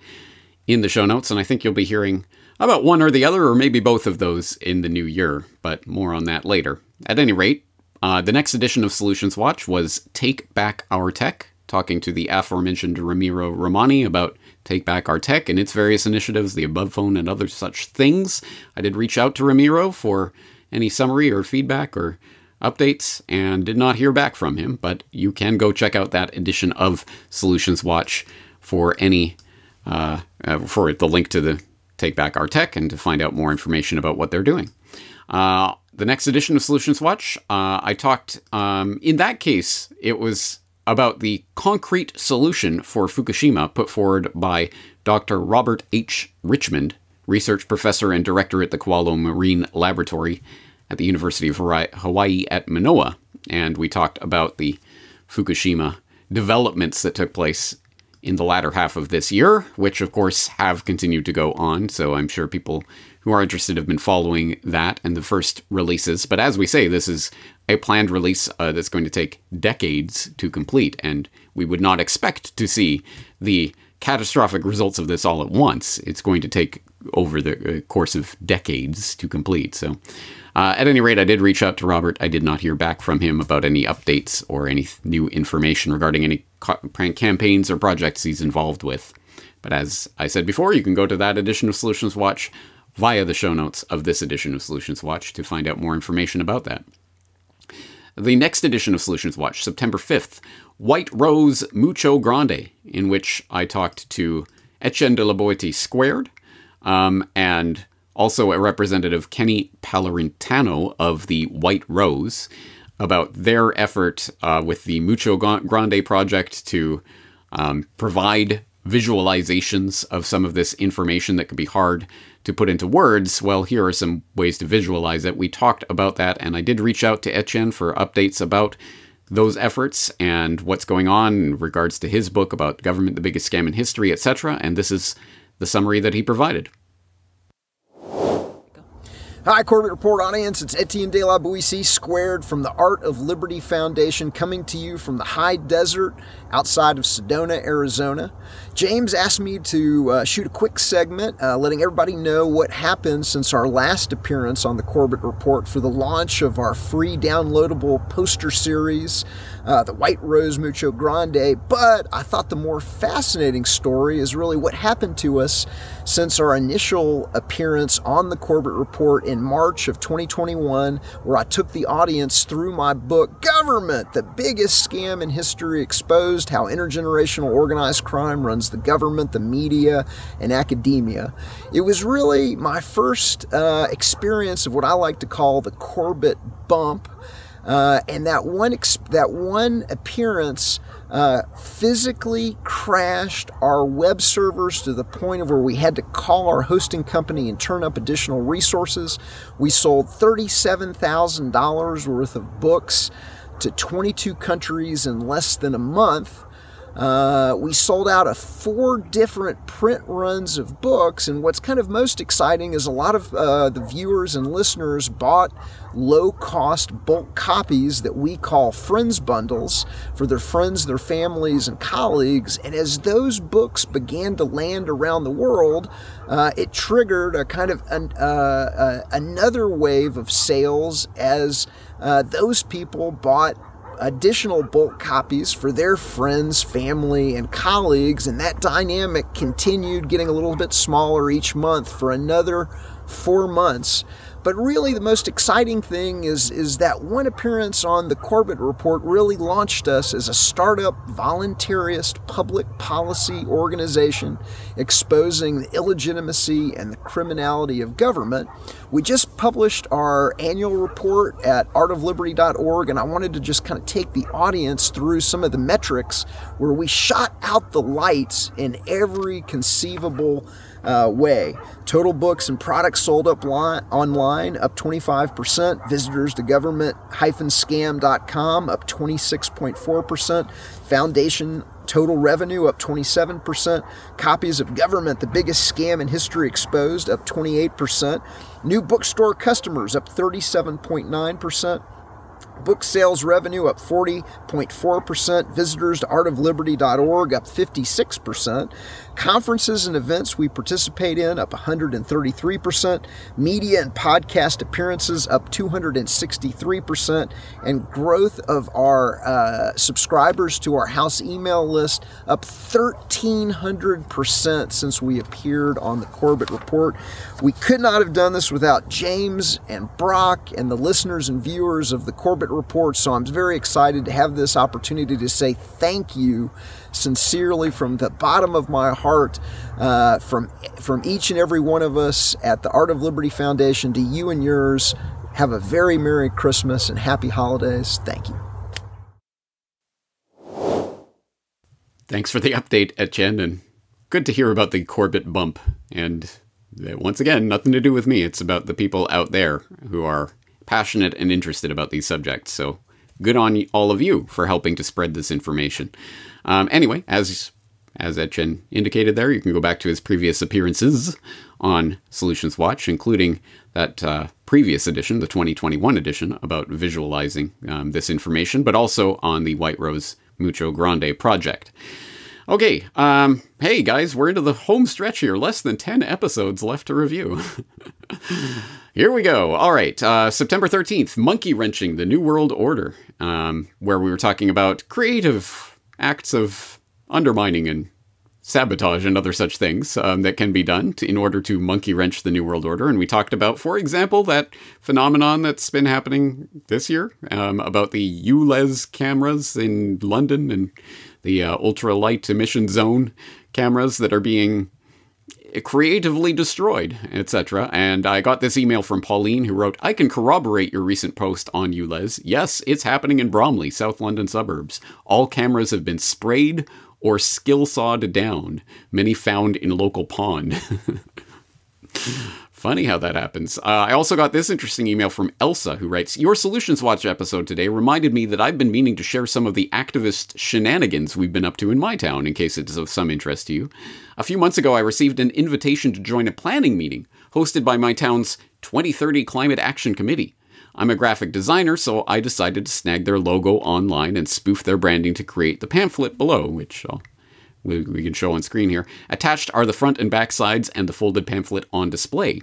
in the show notes. And I think you'll be hearing about one or the other, or maybe both of those in the new year, but more on that later. At any rate, uh, the next edition of Solutions Watch was Take Back Our Tech, talking to the aforementioned Ramiro Romani about Take Back Our Tech and its various initiatives, the above phone and other such things. I did reach out to Ramiro for any summary or feedback or updates and did not hear back from him, but you can go check out that edition of Solutions Watch for any uh, uh, for the link to the Take Back Our Tech and to find out more information about what they're doing. Uh, the next edition of Solutions Watch, uh, I talked, um, in that case, it was about the concrete solution for Fukushima put forward by Dr. Robert H. Richmond, research professor and director at the Kewalo Marine Laboratory at the University of Hawaii at Manoa, and we talked about the Fukushima developments that took place in the latter half of this year, which of course have continued to go on. So I'm sure people who are interested have been following that and the first releases. But as we say, this is a planned release uh, that's going to take decades to complete, and we would not expect to see the catastrophic results of this all at once. It's going to take over the uh, course of decades to complete. So uh, at any rate, I did reach out to Robert. I did not hear back from him about any updates or any new information regarding any prank campaigns or projects he's involved with. But as I said before, you can go to that edition of Solutions Watch via the show notes of this edition of Solutions Watch to find out more information about that. The next edition of Solutions Watch, September 5th, White Rose Mucho Grande, in which I talked to Etienne de la Boetie Squared um, and also a representative, Kenny Palorintano of the White Rose, about their effort uh, with the Mucho Grande project to um, provide visualizations of some of this information that could be hard to put into words. Well, here are some ways to visualize it. We talked about that, and I did reach out to Etienne for updates about those efforts and what's going on in regards to his book about government, the biggest scam in history, etc. And this is the summary that he provided.
Hi, Corbett Report audience. It's Etienne de la Boetie squared from the Art of Liberty Foundation, coming to you from the high desert outside of Sedona, Arizona. James asked me to uh, shoot a quick segment, uh, letting everybody know what happened since our last appearance on the Corbett Report for the launch of our free downloadable poster series uh, the White Rose Mucho Grande. But I thought the more fascinating story is really what happened to us since our initial appearance on the Corbett Report in March of 2021, where I took the audience through my book, Government, the biggest scam in history exposed, how intergenerational organized crime runs the government, the media, and academia. It was really my first uh, experience of what I like to call the Corbett bump Uh, and that one ex- that one appearance uh, physically crashed our web servers to the point of where we had to call our hosting company and turn up additional resources. We sold $37,000 worth of books to 22 countries in less than a month. Uh, we sold out of four different print runs of books, and what's kind of most exciting is a lot of uh, the viewers and listeners bought low cost bulk copies that we call friends bundles for their friends, their families, and colleagues. And as those books began to land around the world, uh, it triggered a kind of an, uh, uh, another wave of sales as those people bought additional bulk copies for their friends, family, and colleagues, and that dynamic continued getting a little bit smaller each month for another four months. But really, the most exciting thing is, is that one appearance on the Corbett Report really launched us as a startup, voluntarist public policy organization exposing the illegitimacy and the criminality of government. We just published our annual report at artofliberty.org, and I wanted to just kind of take the audience through some of the metrics where we shot out the lights in every conceivable uh, way. Total books and products sold up li- online up 25%. Visitors to government-scam.com up 26.4%. Foundation total revenue up 27%. Copies of Government, the biggest scam in history exposed, up 28%. New bookstore customers up 37.9%. Book sales revenue up 40.4%. Visitors to artofliberty.org up 56%. Conferences and events we participate in up 133%. Media and podcast appearances up 263%. And growth of our uh, subscribers to our house email list up 1,300% since we appeared on the Corbett Report. We could not have done this without James and Brock and the listeners and viewers of the Corbett Report. So I'm very excited to have this opportunity to say thank you sincerely from the bottom of my heart uh, from from each and every one of us at the Art of Liberty Foundation to you and yours. Have a very Merry Christmas and Happy Holidays. Thank you.
Thanks for the update, Etienne, and good to hear about the Corbett bump. And uh, once again, nothing to do with me. It's about the people out there who are passionate and interested about these subjects. So good on all of you for helping to spread this information. Um, anyway, as as Etienne indicated there, you can go back to his previous appearances on Solutions Watch, including that uh, previous edition, the 2021 edition, about visualizing um, this information, but also on the White Rose Mucho Grande project. Okay, um, hey guys, we're into the home stretch here. Less than 10 episodes left to review. here we go. All right, uh, September 13th, Monkey Wrenching, the New World Order, um, where we were talking about creative acts of undermining and sabotage and other such things um, that can be done to, in order to monkey wrench the New World Order. And we talked about, for example, that phenomenon that's been happening this year um, about the ULEZ cameras in London and the uh, ultra light emission zone cameras that are being creatively destroyed, etc. And I got this email from Pauline who wrote, I can corroborate your recent post on ULEZ. Yes, it's happening in Bromley, South London suburbs. All cameras have been sprayed or skill sawed down, many found in local pond. Funny how that happens. Uh, I also got this interesting email from Elsa, who writes Your Solutions Watch episode today reminded me that I've been meaning to share some of the activist shenanigans we've been up to in my town, in case it's of some interest to you. A few months ago, I received an invitation to join a planning meeting hosted by my town's 2030 Climate Action Committee. I'm a graphic designer, so I decided to snag their logo online and spoof their branding to create the pamphlet below, which I'll we can show on screen here. Attached are the front and back sides and the folded pamphlet on display.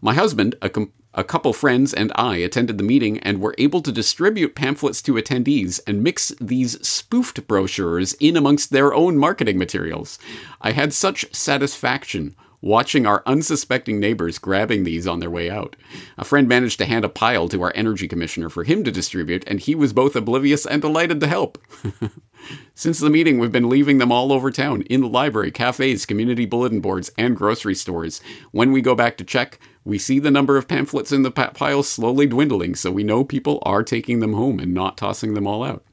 My husband, a, com- a couple friends, and I attended the meeting and were able to distribute pamphlets to attendees and mix these spoofed brochures in amongst their own marketing materials. I had such satisfaction watching our unsuspecting neighbors grabbing these on their way out. A friend managed to hand a pile to our energy commissioner for him to distribute, and he was both oblivious and delighted to help. Since the meeting, we've been leaving them all over town in the library, cafes, community bulletin boards, and grocery stores. When we go back to check, we see the number of pamphlets in the pile slowly dwindling, so we know people are taking them home and not tossing them all out.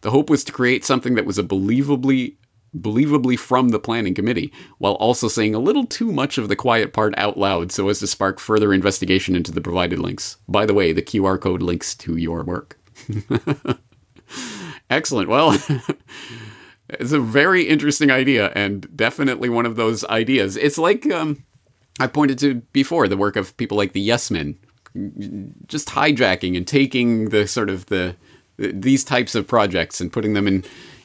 The hope was to create something that was a believably believably from the planning committee, while also saying a little too much of the quiet part out loud so as to spark further investigation into the provided links. By the way, the QR code links to your work. Excellent. Well, it's a very interesting idea and definitely one of those ideas. It's like um, I pointed to before the work of people like the Yes Men, just hijacking and taking the sort of the these types of projects and putting them in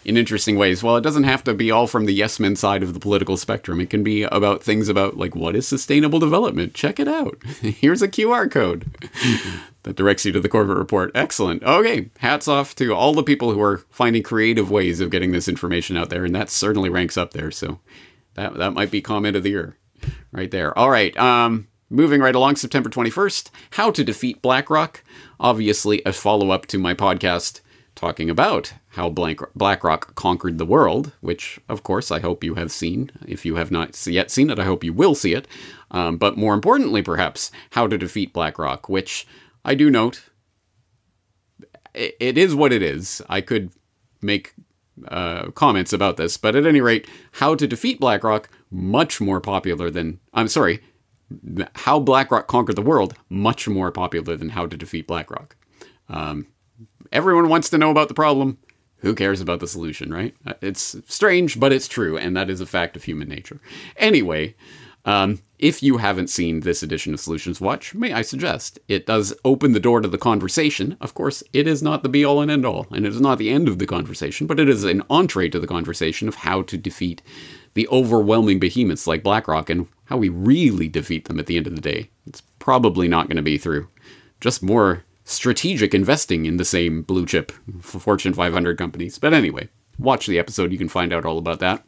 in interesting ways. Well, it doesn't have to be all from the yes men side of the political spectrum. It can be about things about like what is sustainable development. Check it out. Here's a QR code that directs you to the Corbett report. Excellent. Okay, hats off to all the people who are finding creative ways of getting this information out there, and that certainly ranks up there. So that that might be comment of the year right there. All right. Um Moving right along, September 21st, How to Defeat BlackRock. Obviously, a follow up to my podcast talking about how BlackRock conquered the world, which, of course, I hope you have seen. If you have not yet seen it, I hope you will see it. Um, but more importantly, perhaps, how to defeat BlackRock, which I do note it is what it is. I could make uh, comments about this, but at any rate, how to defeat BlackRock, much more popular than, I'm sorry, how BlackRock conquered the world, much more popular than how to defeat BlackRock. Um, everyone wants to know about the problem. Who cares about the solution, right? Uh, it's strange, but it's true, and that is a fact of human nature. Anyway, um, if you haven't seen this edition of Solutions Watch, may I suggest it does open the door to the conversation. Of course, it is not the be all and end all, and it is not the end of the conversation, but it is an entree to the conversation of how to defeat the overwhelming behemoths like BlackRock and how we really defeat them at the end of the day. It's probably not going to be through just more strategic investing in the same blue chip Fortune 500 companies. But anyway, watch the episode, you can find out all about that.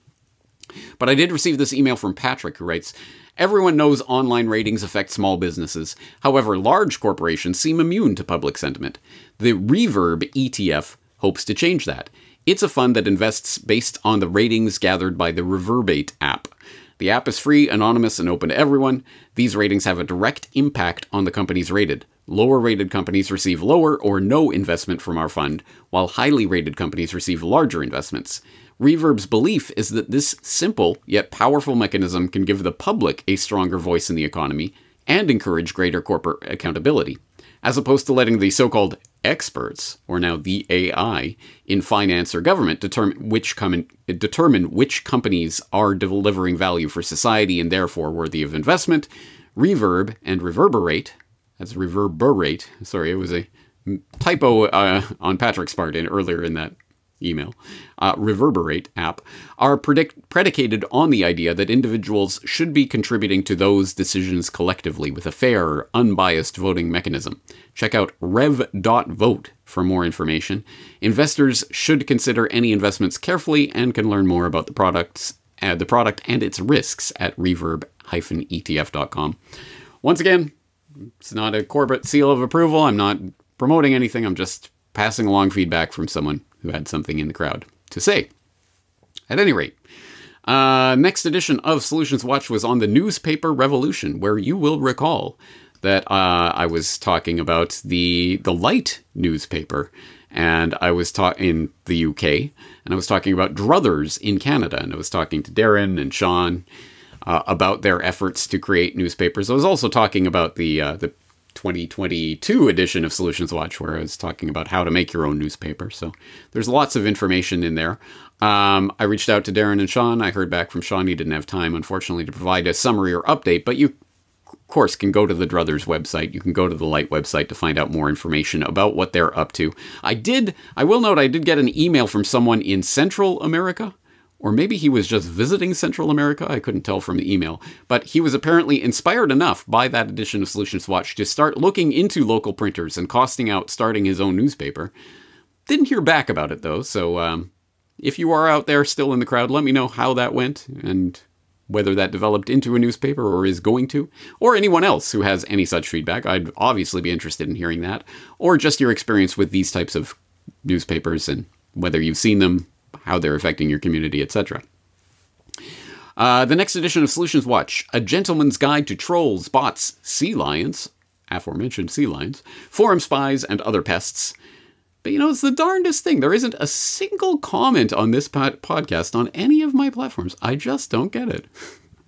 But I did receive this email from Patrick who writes Everyone knows online ratings affect small businesses. However, large corporations seem immune to public sentiment. The Reverb ETF hopes to change that. It's a fund that invests based on the ratings gathered by the Reverberate app. The app is free, anonymous, and open to everyone. These ratings have a direct impact on the companies rated. Lower rated companies receive lower or no investment from our fund, while highly rated companies receive larger investments. Reverb's belief is that this simple yet powerful mechanism can give the public a stronger voice in the economy and encourage greater corporate accountability as opposed to letting the so called experts, or now the AI, in finance or government determine which, com- determine which companies are delivering value for society and therefore worthy of investment. Reverb and reverberate, that's reverberate, sorry, it was a typo uh, on Patrick's part in, earlier in that email, uh, Reverberate app, are predict- predicated on the idea that individuals should be contributing to those decisions collectively with a fair, unbiased voting mechanism. Check out rev.vote for more information. Investors should consider any investments carefully and can learn more about the products, uh, the product and its risks at reverb-etf.com. Once again, it's not a corporate seal of approval. I'm not promoting anything. I'm just passing along feedback from someone who had something in the crowd to say. At any rate, uh, next edition of Solutions Watch was on the newspaper revolution, where you will recall that uh, I was talking about the the Light newspaper, and I was taught in the UK, and I was talking about Druthers in Canada, and I was talking to Darren and Sean uh, about their efforts to create newspapers. I was also talking about the uh, the 2022 edition of Solutions Watch, where I was talking about how to make your own newspaper. So there's lots of information in there. Um, I reached out to Darren and Sean. I heard back from Sean. He didn't have time, unfortunately, to provide a summary or update, but you, of course, can go to the Druthers website. You can go to the Light website to find out more information about what they're up to. I did, I will note, I did get an email from someone in Central America or maybe he was just visiting Central America. I couldn't tell from the email. But he was apparently inspired enough by that edition of Solutions Watch to start looking into local printers and costing out starting his own newspaper. Didn't hear back about it though, so um, if you are out there still in the crowd, let me know how that went and whether that developed into a newspaper or is going to, or anyone else who has any such feedback. I'd obviously be interested in hearing that, or just your experience with these types of newspapers and whether you've seen them, how they're affecting your community, etc. Uh, the next edition of Solutions Watch A Gentleman's Guide to Trolls, Bots, Sea Lions, aforementioned sea lions, forum spies, and other pests. But you know, it's the darndest thing. There isn't a single comment on this pod- podcast on any of my platforms. I just don't get it.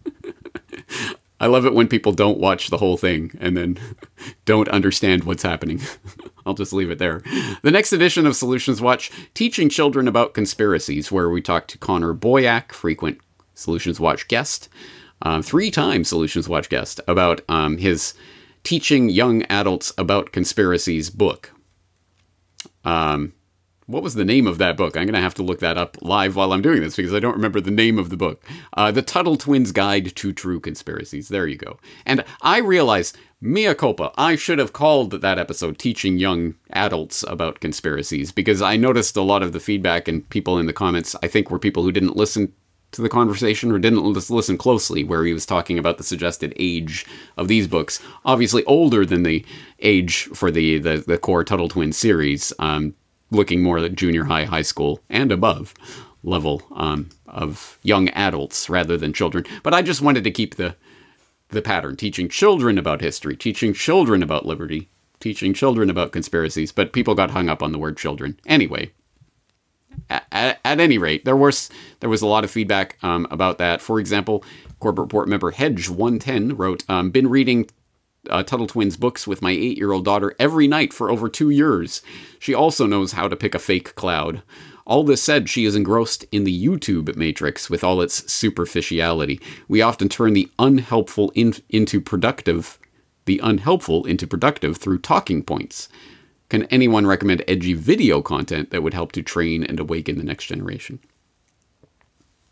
I love it when people don't watch the whole thing and then don't understand what's happening. I'll just leave it there. The next edition of Solutions Watch, Teaching Children About Conspiracies, where we talk to Connor Boyack, frequent Solutions Watch guest, um, three time Solutions Watch guest, about um, his Teaching Young Adults About Conspiracies book. Um, what was the name of that book? I'm going to have to look that up live while I'm doing this because I don't remember the name of the book. Uh, the Tuttle Twins Guide to True Conspiracies. There you go. And I realize, mea culpa, I should have called that episode Teaching Young Adults About Conspiracies because I noticed a lot of the feedback and people in the comments, I think, were people who didn't listen to the conversation or didn't listen closely where he was talking about the suggested age of these books obviously older than the age for the the, the core tuttle twin series um, looking more at junior high high school and above level um, of young adults rather than children. But i just wanted to keep the the pattern teaching children about history teaching children about liberty teaching children about conspiracies. But people got hung up on the word children. Anyway at, at, any rate, there was there was a lot of feedback um, about that. For example, Corbett Report member Hedge One Ten wrote, um, "Been reading uh, Tuttle Twins books with my eight year old daughter every night for over two years. She also knows how to pick a fake cloud." All this said, she is engrossed in the YouTube matrix with all its superficiality. We often turn the unhelpful in, into productive, the unhelpful into productive through talking points. Can anyone recommend edgy video content that would help to train and awaken the next generation?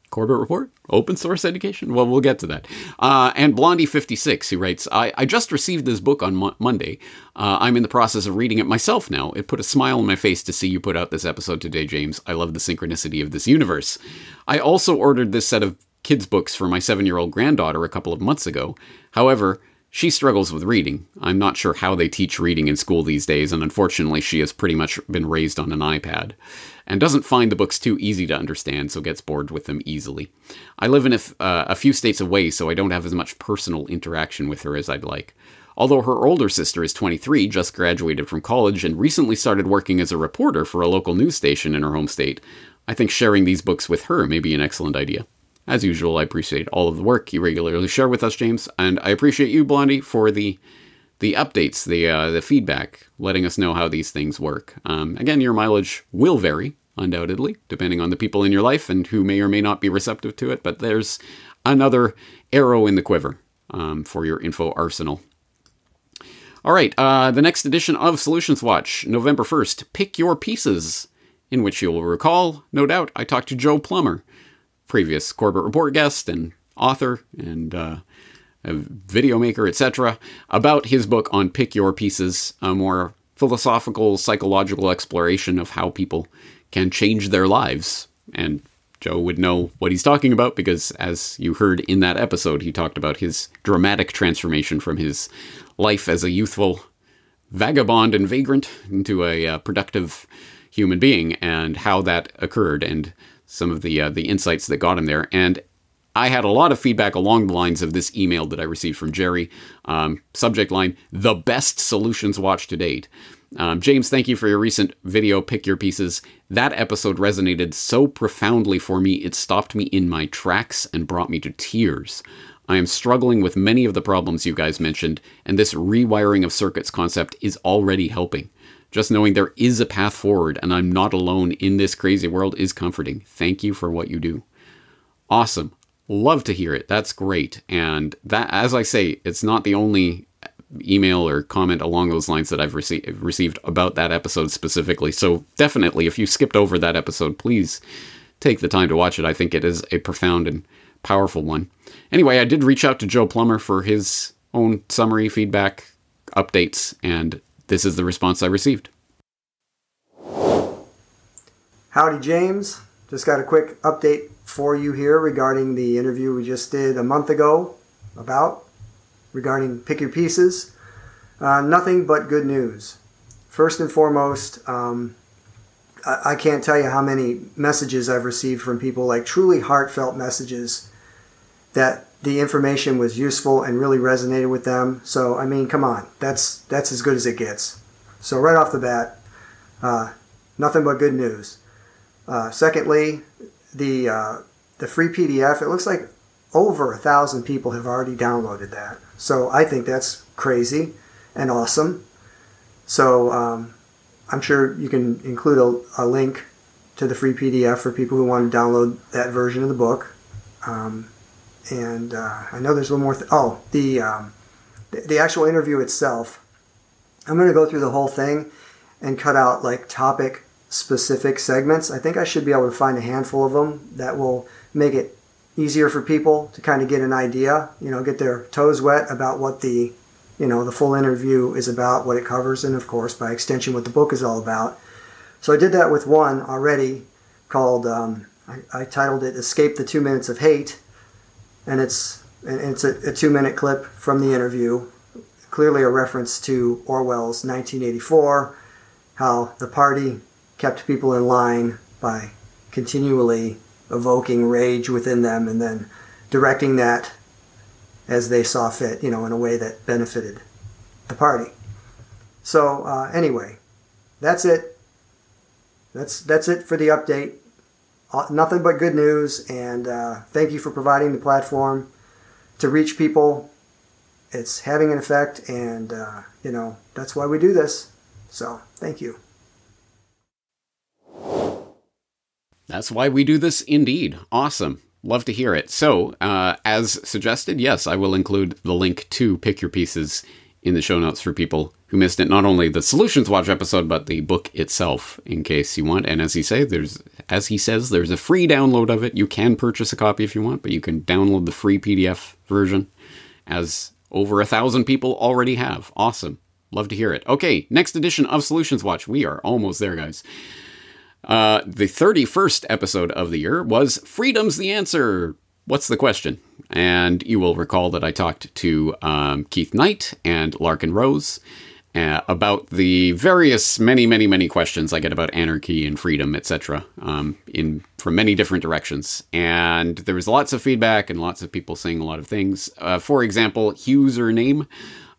Corbett Report, open source education. Well, we'll get to that. Uh, and Blondie56, who writes, I, I just received this book on Mo- Monday. Uh, I'm in the process of reading it myself now. It put a smile on my face to see you put out this episode today, James. I love the synchronicity of this universe. I also ordered this set of kids' books for my seven year old granddaughter a couple of months ago. However, she struggles with reading. I'm not sure how they teach reading in school these days, and unfortunately, she has pretty much been raised on an iPad and doesn't find the books too easy to understand, so gets bored with them easily. I live in a, uh, a few states away, so I don't have as much personal interaction with her as I'd like. Although her older sister is 23, just graduated from college, and recently started working as a reporter for a local news station in her home state, I think sharing these books with her may be an excellent idea. As usual, I appreciate all of the work you regularly share with us, James, and I appreciate you, Blondie, for the the updates, the uh, the feedback, letting us know how these things work. Um, again, your mileage will vary, undoubtedly, depending on the people in your life and who may or may not be receptive to it. But there's another arrow in the quiver um, for your info arsenal. All right, uh, the next edition of Solutions Watch, November 1st, Pick Your Pieces, in which you'll recall, no doubt, I talked to Joe Plummer, previous Corbett Report guest and author and uh, video maker, etc., about his book on Pick Your Pieces, a more philosophical, psychological exploration of how people can change their lives. And Joe would know what he's talking about because, as you heard in that episode, he talked about his dramatic transformation from his life as a youthful vagabond and vagrant into a uh, productive human being and how that occurred and some of the uh, the insights that got him there. And I had a lot of feedback along the lines of this email that I received from Jerry. Um, subject line: the best solutions watch to date. Um, James, thank you for your recent video. Pick your pieces. That episode resonated so profoundly for me, it stopped me in my tracks and brought me to tears. I am struggling with many of the problems you guys mentioned, and this rewiring of circuits concept is already helping. Just knowing there is a path forward and I'm not alone in this crazy world is comforting. Thank you for what you do. Awesome. Love to hear it. That's great. And that, as I say, it's not the only email or comment along those lines that I've rece- received about that episode specifically. So definitely, if you skipped over that episode, please take the time to watch it. I think it is a profound and powerful one. Anyway, I did reach out to Joe Plummer for his own summary, feedback, updates, and this is the response I received.
Howdy, James. Just got a quick update for you here regarding the interview we just did a month ago about regarding Pick Your Pieces. Uh, nothing but good news. First and foremost, um, I, I can't tell you how many messages I've received from people, like truly heartfelt messages, that the information was useful and really resonated with them. So I mean, come on, that's that's as good as it gets. So right off the bat, uh, nothing but good news. Uh, secondly, the uh, the free PDF. It looks like over a thousand people have already downloaded that. So I think that's crazy and awesome. So um, I'm sure you can include a, a, link to the free PDF for people who want to download that version of the book. Um, and uh, I know there's one more. Th- oh, the, um, the the actual interview itself. I'm going to go through the whole thing and cut out like topic specific segments. I think I should be able to find a handful of them that will make it easier for people to kind of get an idea, you know, get their toes wet about what the, you know, the full interview is about, what it covers, and of course, by extension, what the book is all about. So I did that with one already called, um, I, titled it Escape the Two Minutes of Hate. And it's, and it's a, a two minute clip from the interview, clearly a reference to Orwell's 1984, how the party kept people in line by continually evoking rage within them and then directing that as they saw fit, you know, in a way that benefited the party. So uh, anyway, that's it. That's that's it for the update. Uh, nothing but good news, and uh, thank you for providing the platform to reach people. It's having an effect, and uh, you know that's why we do this. So thank you.
That's why we do this indeed. Awesome. Love to hear it. So, uh, as suggested, yes, I will include the link to Pick Your Pieces in the show notes for people who missed it. Not only the Solutions Watch episode, but the book itself, in case you want. And as he say, there's as he says, there's a free download of it. You can purchase a copy if you want, but you can download the free PDF version, as over a thousand people already have. Awesome. Love to hear it. Okay, next edition of Solutions Watch. We are almost there, guys. Uh, the 31st episode of the year was Freedom's the Answer. What's the question? And you will recall that I talked to um, Keith Knight and Larken Rose uh, about the various many, many, many questions I get about anarchy and freedom, etc., um, in from many different directions. And there was lots of feedback and lots of people saying a lot of things. Uh, for example, Username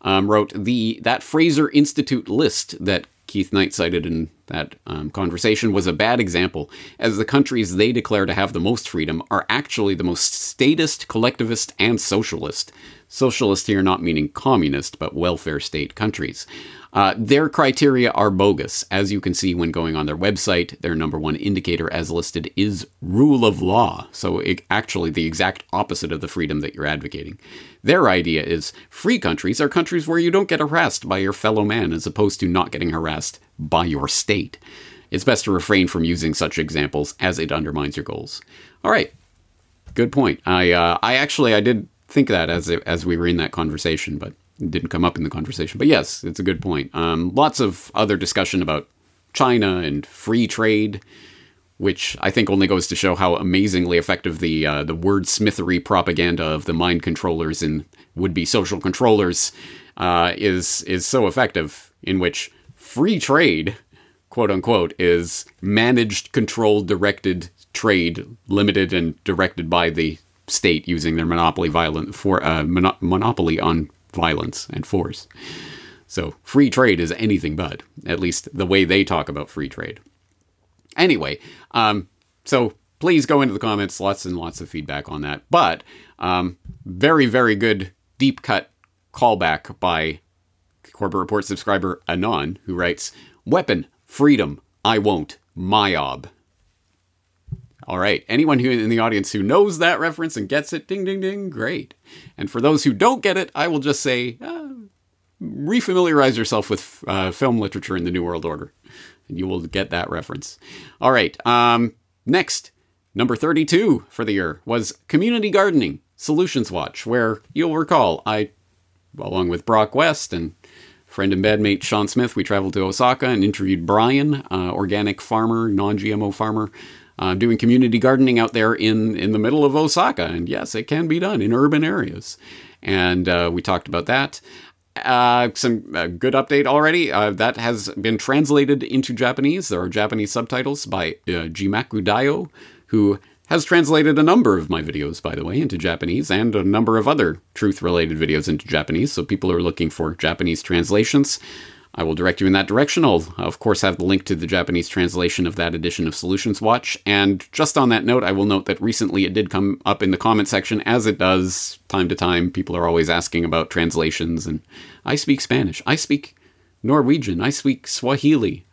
um, wrote the that Fraser Institute list that Keith Knight cited in that um, conversation was a bad example, as the countries they declare to have the most freedom are actually the most statist, collectivist, and socialist. Socialist here not meaning communist, but welfare state countries. Uh, their criteria are bogus. As you can see when going on their website, their number one indicator as listed is rule of law. So, it, actually, the exact opposite of the freedom that you're advocating. Their idea is free countries are countries where you don't get harassed by your fellow man as opposed to not getting harassed by your state. It's best to refrain from using such examples as it undermines your goals. All right, good point. I uh, I actually I did think that as as we were in that conversation, but didn't come up in the conversation. But yes, it's a good point. Um, lots of other discussion about China and free trade, which I think only goes to show how amazingly effective the uh, the wordsmithery propaganda of the mind controllers and would be social controllers uh, is is so effective. In which free trade, quote unquote, is managed, controlled, directed trade, limited and directed by the state using their monopoly violent for uh, mono- monopoly on violence and force. So free trade is anything but, at least the way they talk about free trade. Anyway, um, so please go into the comments. Lots and lots of feedback on that. But um, very, very good deep cut callback by Corbett Report subscriber Anon, who writes, Weapon, freedom, I won't, MYOB. All right. Anyone who in the audience who knows that reference and gets it, ding, ding, ding, great. And for those who don't get it, I will just say, uh, refamiliarize yourself with uh, film literature in the New World Order, and you will get that reference. All right. Um, next, number 32 for the year was Community Gardening Solutions Watch, where you'll recall I, along with Broc West and friend and bedmate Sean Smith, we traveled to Osaka and interviewed Brian, uh, organic farmer, non GMO farmer, uh, doing community gardening out there in, in the middle of Osaka. And yes, it can be done in urban areas. And uh, we talked about that. uh, some uh, good update already. Uh, that has been translated into Japanese. There are Japanese subtitles by uh, Jimaku Dayo, who has translated a number of my videos, by the way, into Japanese and a number of other truth related videos into Japanese. So people are looking for Japanese translations. I will direct you in that direction. I'll, of course, have the link to the Japanese translation of that edition of Solutions Watch. And just on that note, I will note that recently it did come up in the comment section, as it does time to time. People are always asking about translations, and I speak Spanish. I speak Norwegian. I speak Swahili.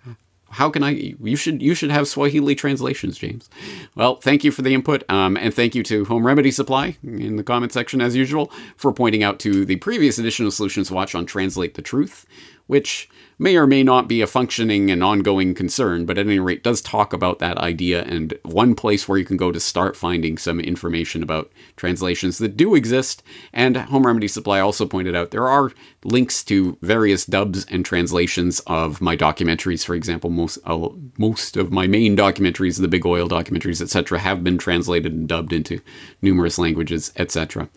How can I? You should you should have Swahili translations, James. Well, thank you for the input, um, and thank you to Home Remedy Supply in the comment section as usual for pointing out to the previous edition of Solutions Watch on Translate the Truth, which may or may not be a functioning and ongoing concern, but at any rate does talk about that idea and one place where you can go to start finding some information about translations that do exist. And Home Remedy Supply also pointed out there are links to various dubs and translations of my documentaries. For example, most uh, most of my main documentaries, the Big Oil documentaries, etc., have been translated and dubbed into numerous languages, etc.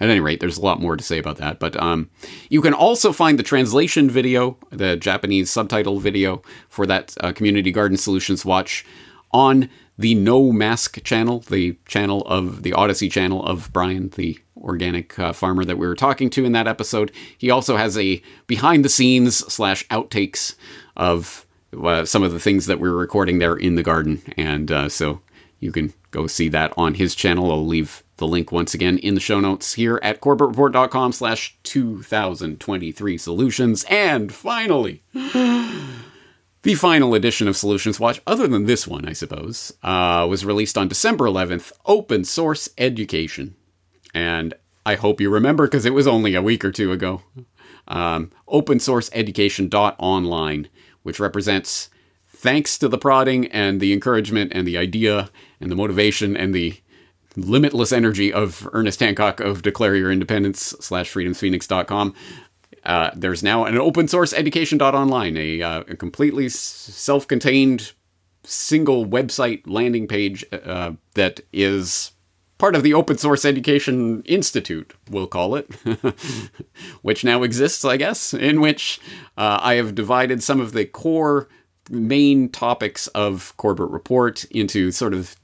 At any rate, there's a lot more to say about that. But um, you can also find the translation video, the Japanese subtitle video for that uh, Community Garden Solutions watch on the No Mask channel, the channel of the Odyssey channel of Brian, the organic uh, farmer that we were talking to in that episode. He also has a behind the scenes slash outtakes of uh, some of the things that we were recording there in the garden. And uh, so you can go see that on his channel. I'll leave the link once again in the show notes here at corbettreport.com slash 2023 solutions. And finally, the final edition of Solutions Watch, other than this one, I suppose, uh, was released on December 11th, Open Source Education. And I hope you remember because it was only a week or two ago. Um, open source education.online, which represents thanks to the prodding and the encouragement and the idea and the motivation and the limitless energy of Ernest Hancock of Declare Your Independence slash freedomsphoenix.com. Uh, there's now an open source education.online, a, uh, a completely self contained single website landing page uh, that is part of the Open Source Education Institute, we'll call it, which now exists, I guess, in which uh, I have divided some of the core main topics of Corbett Report into sort of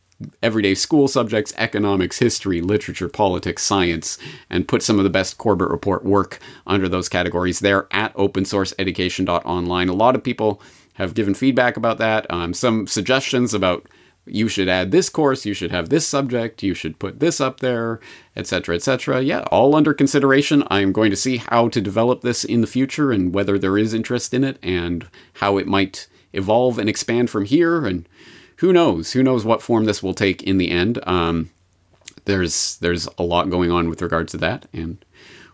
everyday school subjects, economics, history, literature, politics, science, and put some of the best Corbett Report work under those categories there at opensourceeducation.online. A lot of people have given feedback about that, um, some suggestions about you should add this course, you should have this subject, you should put this up there, etc., etc. Yeah, all under consideration. I'm going to see how to develop this in the future and whether there is interest in it and how it might evolve and expand from here and who knows? Who knows what form this will take in the end? Um, there's there's a lot going on with regards to that, and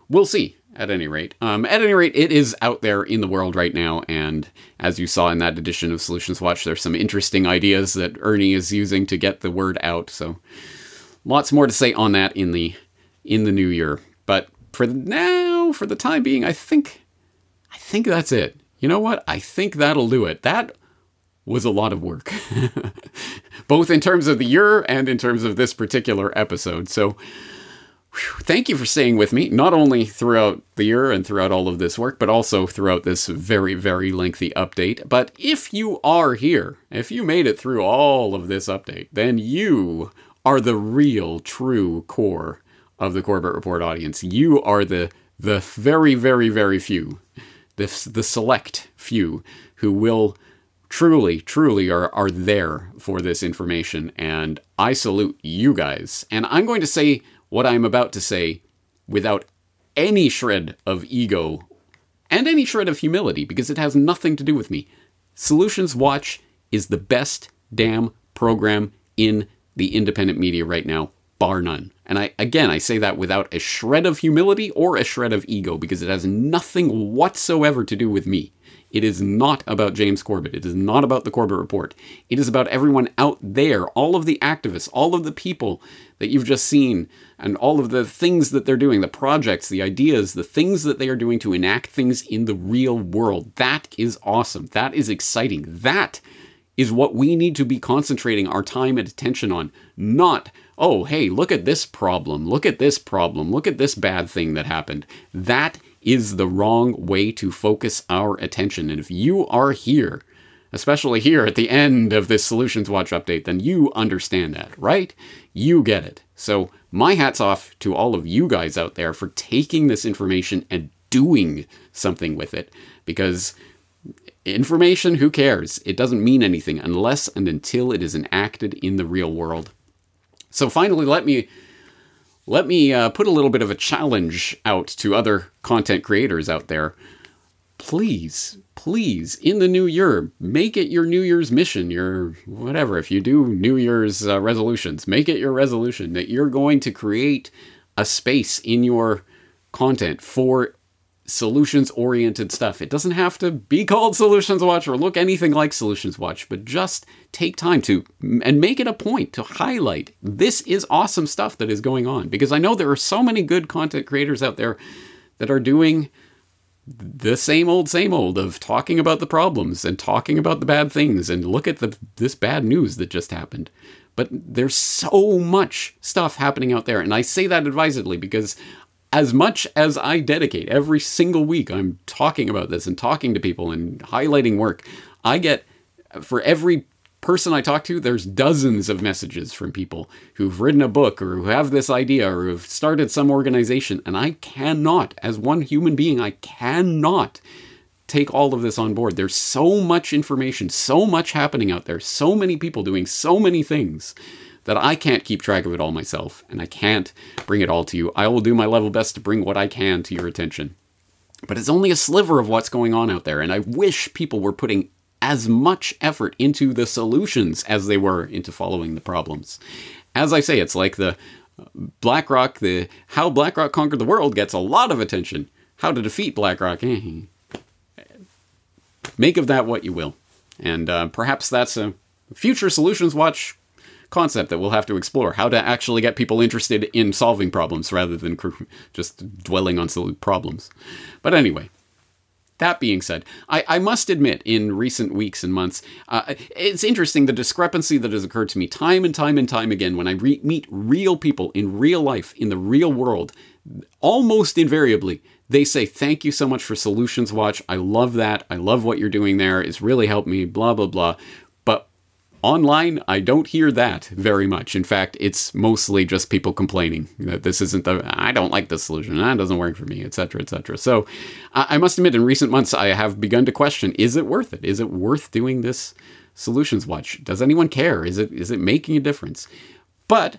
we'll see. At any rate, um, at any rate, it is out there in the world right now, and as you saw in that edition of Solutions Watch, there's some interesting ideas that Ernie is using to get the word out. So, lots more to say on that in the in the new year. But for now, for the time being, I think I think that's it. You know what? I think that'll do it. That was a lot of work, both in terms of the year and in terms of this particular episode. So, whew, thank you for staying with me, not only throughout the year and throughout all of this work, but also throughout this very, very lengthy update. But if you are here, if you made it through all of this update, then you are the real, true core of the Corbett Report audience. You are the the very, very, very few, the, the select few who will truly, truly are, are there for this information. And I salute you guys. And I'm going to say what I'm about to say without any shred of ego and any shred of humility because it has nothing to do with me. Solutions Watch is the best damn program in the independent media right now, bar none. And I again I say that without a shred of humility or a shred of ego because it has nothing whatsoever to do with me. It is not about James Corbett. It is not about the Corbett Report. It is about everyone out there, all of the activists, all of the people that you've just seen, and all of the things that they're doing, the projects, the ideas, the things that they are doing to enact things in the real world. That is awesome. That is exciting. That is what we need to be concentrating our time and attention on, not oh, hey, look at this problem, look at this problem, look at this bad thing that happened. That is the wrong way to focus our attention. And if you are here, especially here at the end of this Solutions Watch update, then you understand that, right? You get it. So, my hat's off to all of you guys out there for taking this information and doing something with it because information, who cares? It doesn't mean anything unless and until it is enacted in the real world. So finally, let me let me uh, put a little bit of a challenge out to other content creators out there. Please, please, in the new year, make it your New Year's mission, your whatever. If you do New Year's uh, resolutions, make it your resolution that you're going to create a space in your content for solutions oriented stuff. It doesn't have to be called Solutions Watch or look anything like Solutions Watch, but just take time to and make it a point to highlight this is awesome stuff that is going on because I know there are so many good content creators out there that are doing the same old same old of talking about the problems and talking about the bad things and look at the this bad news that just happened. But there's so much stuff happening out there and I say that advisedly because as much as I dedicate every single week, I'm talking about this and talking to people and highlighting work. I get, for every person I talk to, there's dozens of messages from people who've written a book or who have this idea or who've started some organization. And I cannot, as one human being, I cannot take all of this on board. There's so much information, so much happening out there, so many people doing so many things that I can't keep track of it all myself and I can't bring it all to you. I will do my level best to bring what I can to your attention. But it's only a sliver of what's going on out there, and I wish people were putting as much effort into the solutions as they were into following the problems. As I say, it's like the uh, BlackRock, the how BlackRock conquered the world gets a lot of attention. How to defeat BlackRock, eh? make of that what you will. And uh, perhaps that's a future Solutions Watch concept that we'll have to explore how to actually get people interested in solving problems rather than just dwelling on problems. But anyway, that being said, I, I, must admit, in recent weeks and months, uh, it's interesting the discrepancy that has occurred to me time and time and time again when I re- meet real people in real life, in the real world. Almost invariably, they say, Thank you so much for Solutions Watch. I love that. I love what you're doing there. It's really helped me, blah, blah, blah. Online, I don't hear that very much. In fact, it's mostly just people complaining that this isn't the, I don't like this solution, that doesn't work for me, etc., etc. So I must admit, in recent months, I have begun to question is it worth it? Is it worth doing this solutions watch? Does anyone care? Is it is it making a difference? But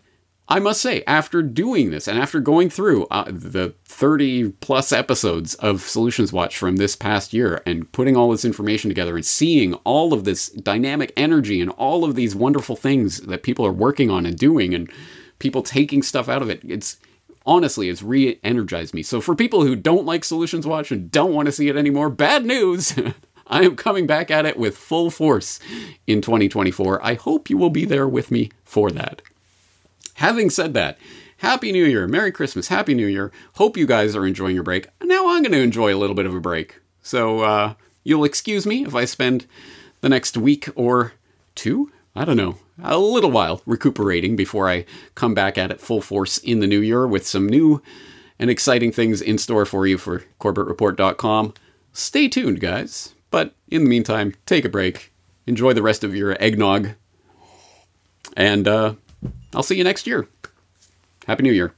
I must say, after doing this and after going through uh, the 30 plus episodes of Solutions Watch from this past year and putting all this information together and seeing all of this dynamic energy and all of these wonderful things that people are working on and doing and people taking stuff out of it, it's honestly, it's re energized me. So, for people who don't like Solutions Watch and don't want to see it anymore, bad news! I am coming back at it with full force in 2024. I hope you will be there with me for that. Having said that, Happy New Year, Merry Christmas, Happy New Year. Hope you guys are enjoying your break. Now I'm going to enjoy a little bit of a break. So uh, you'll excuse me if I spend the next week or two, I don't know, a little while recuperating before I come back at it full force in the new year with some new and exciting things in store for you for corbettreport.com. Stay tuned, guys. But in the meantime, take a break, enjoy the rest of your eggnog, and uh, I'll see you next year. Happy New Year.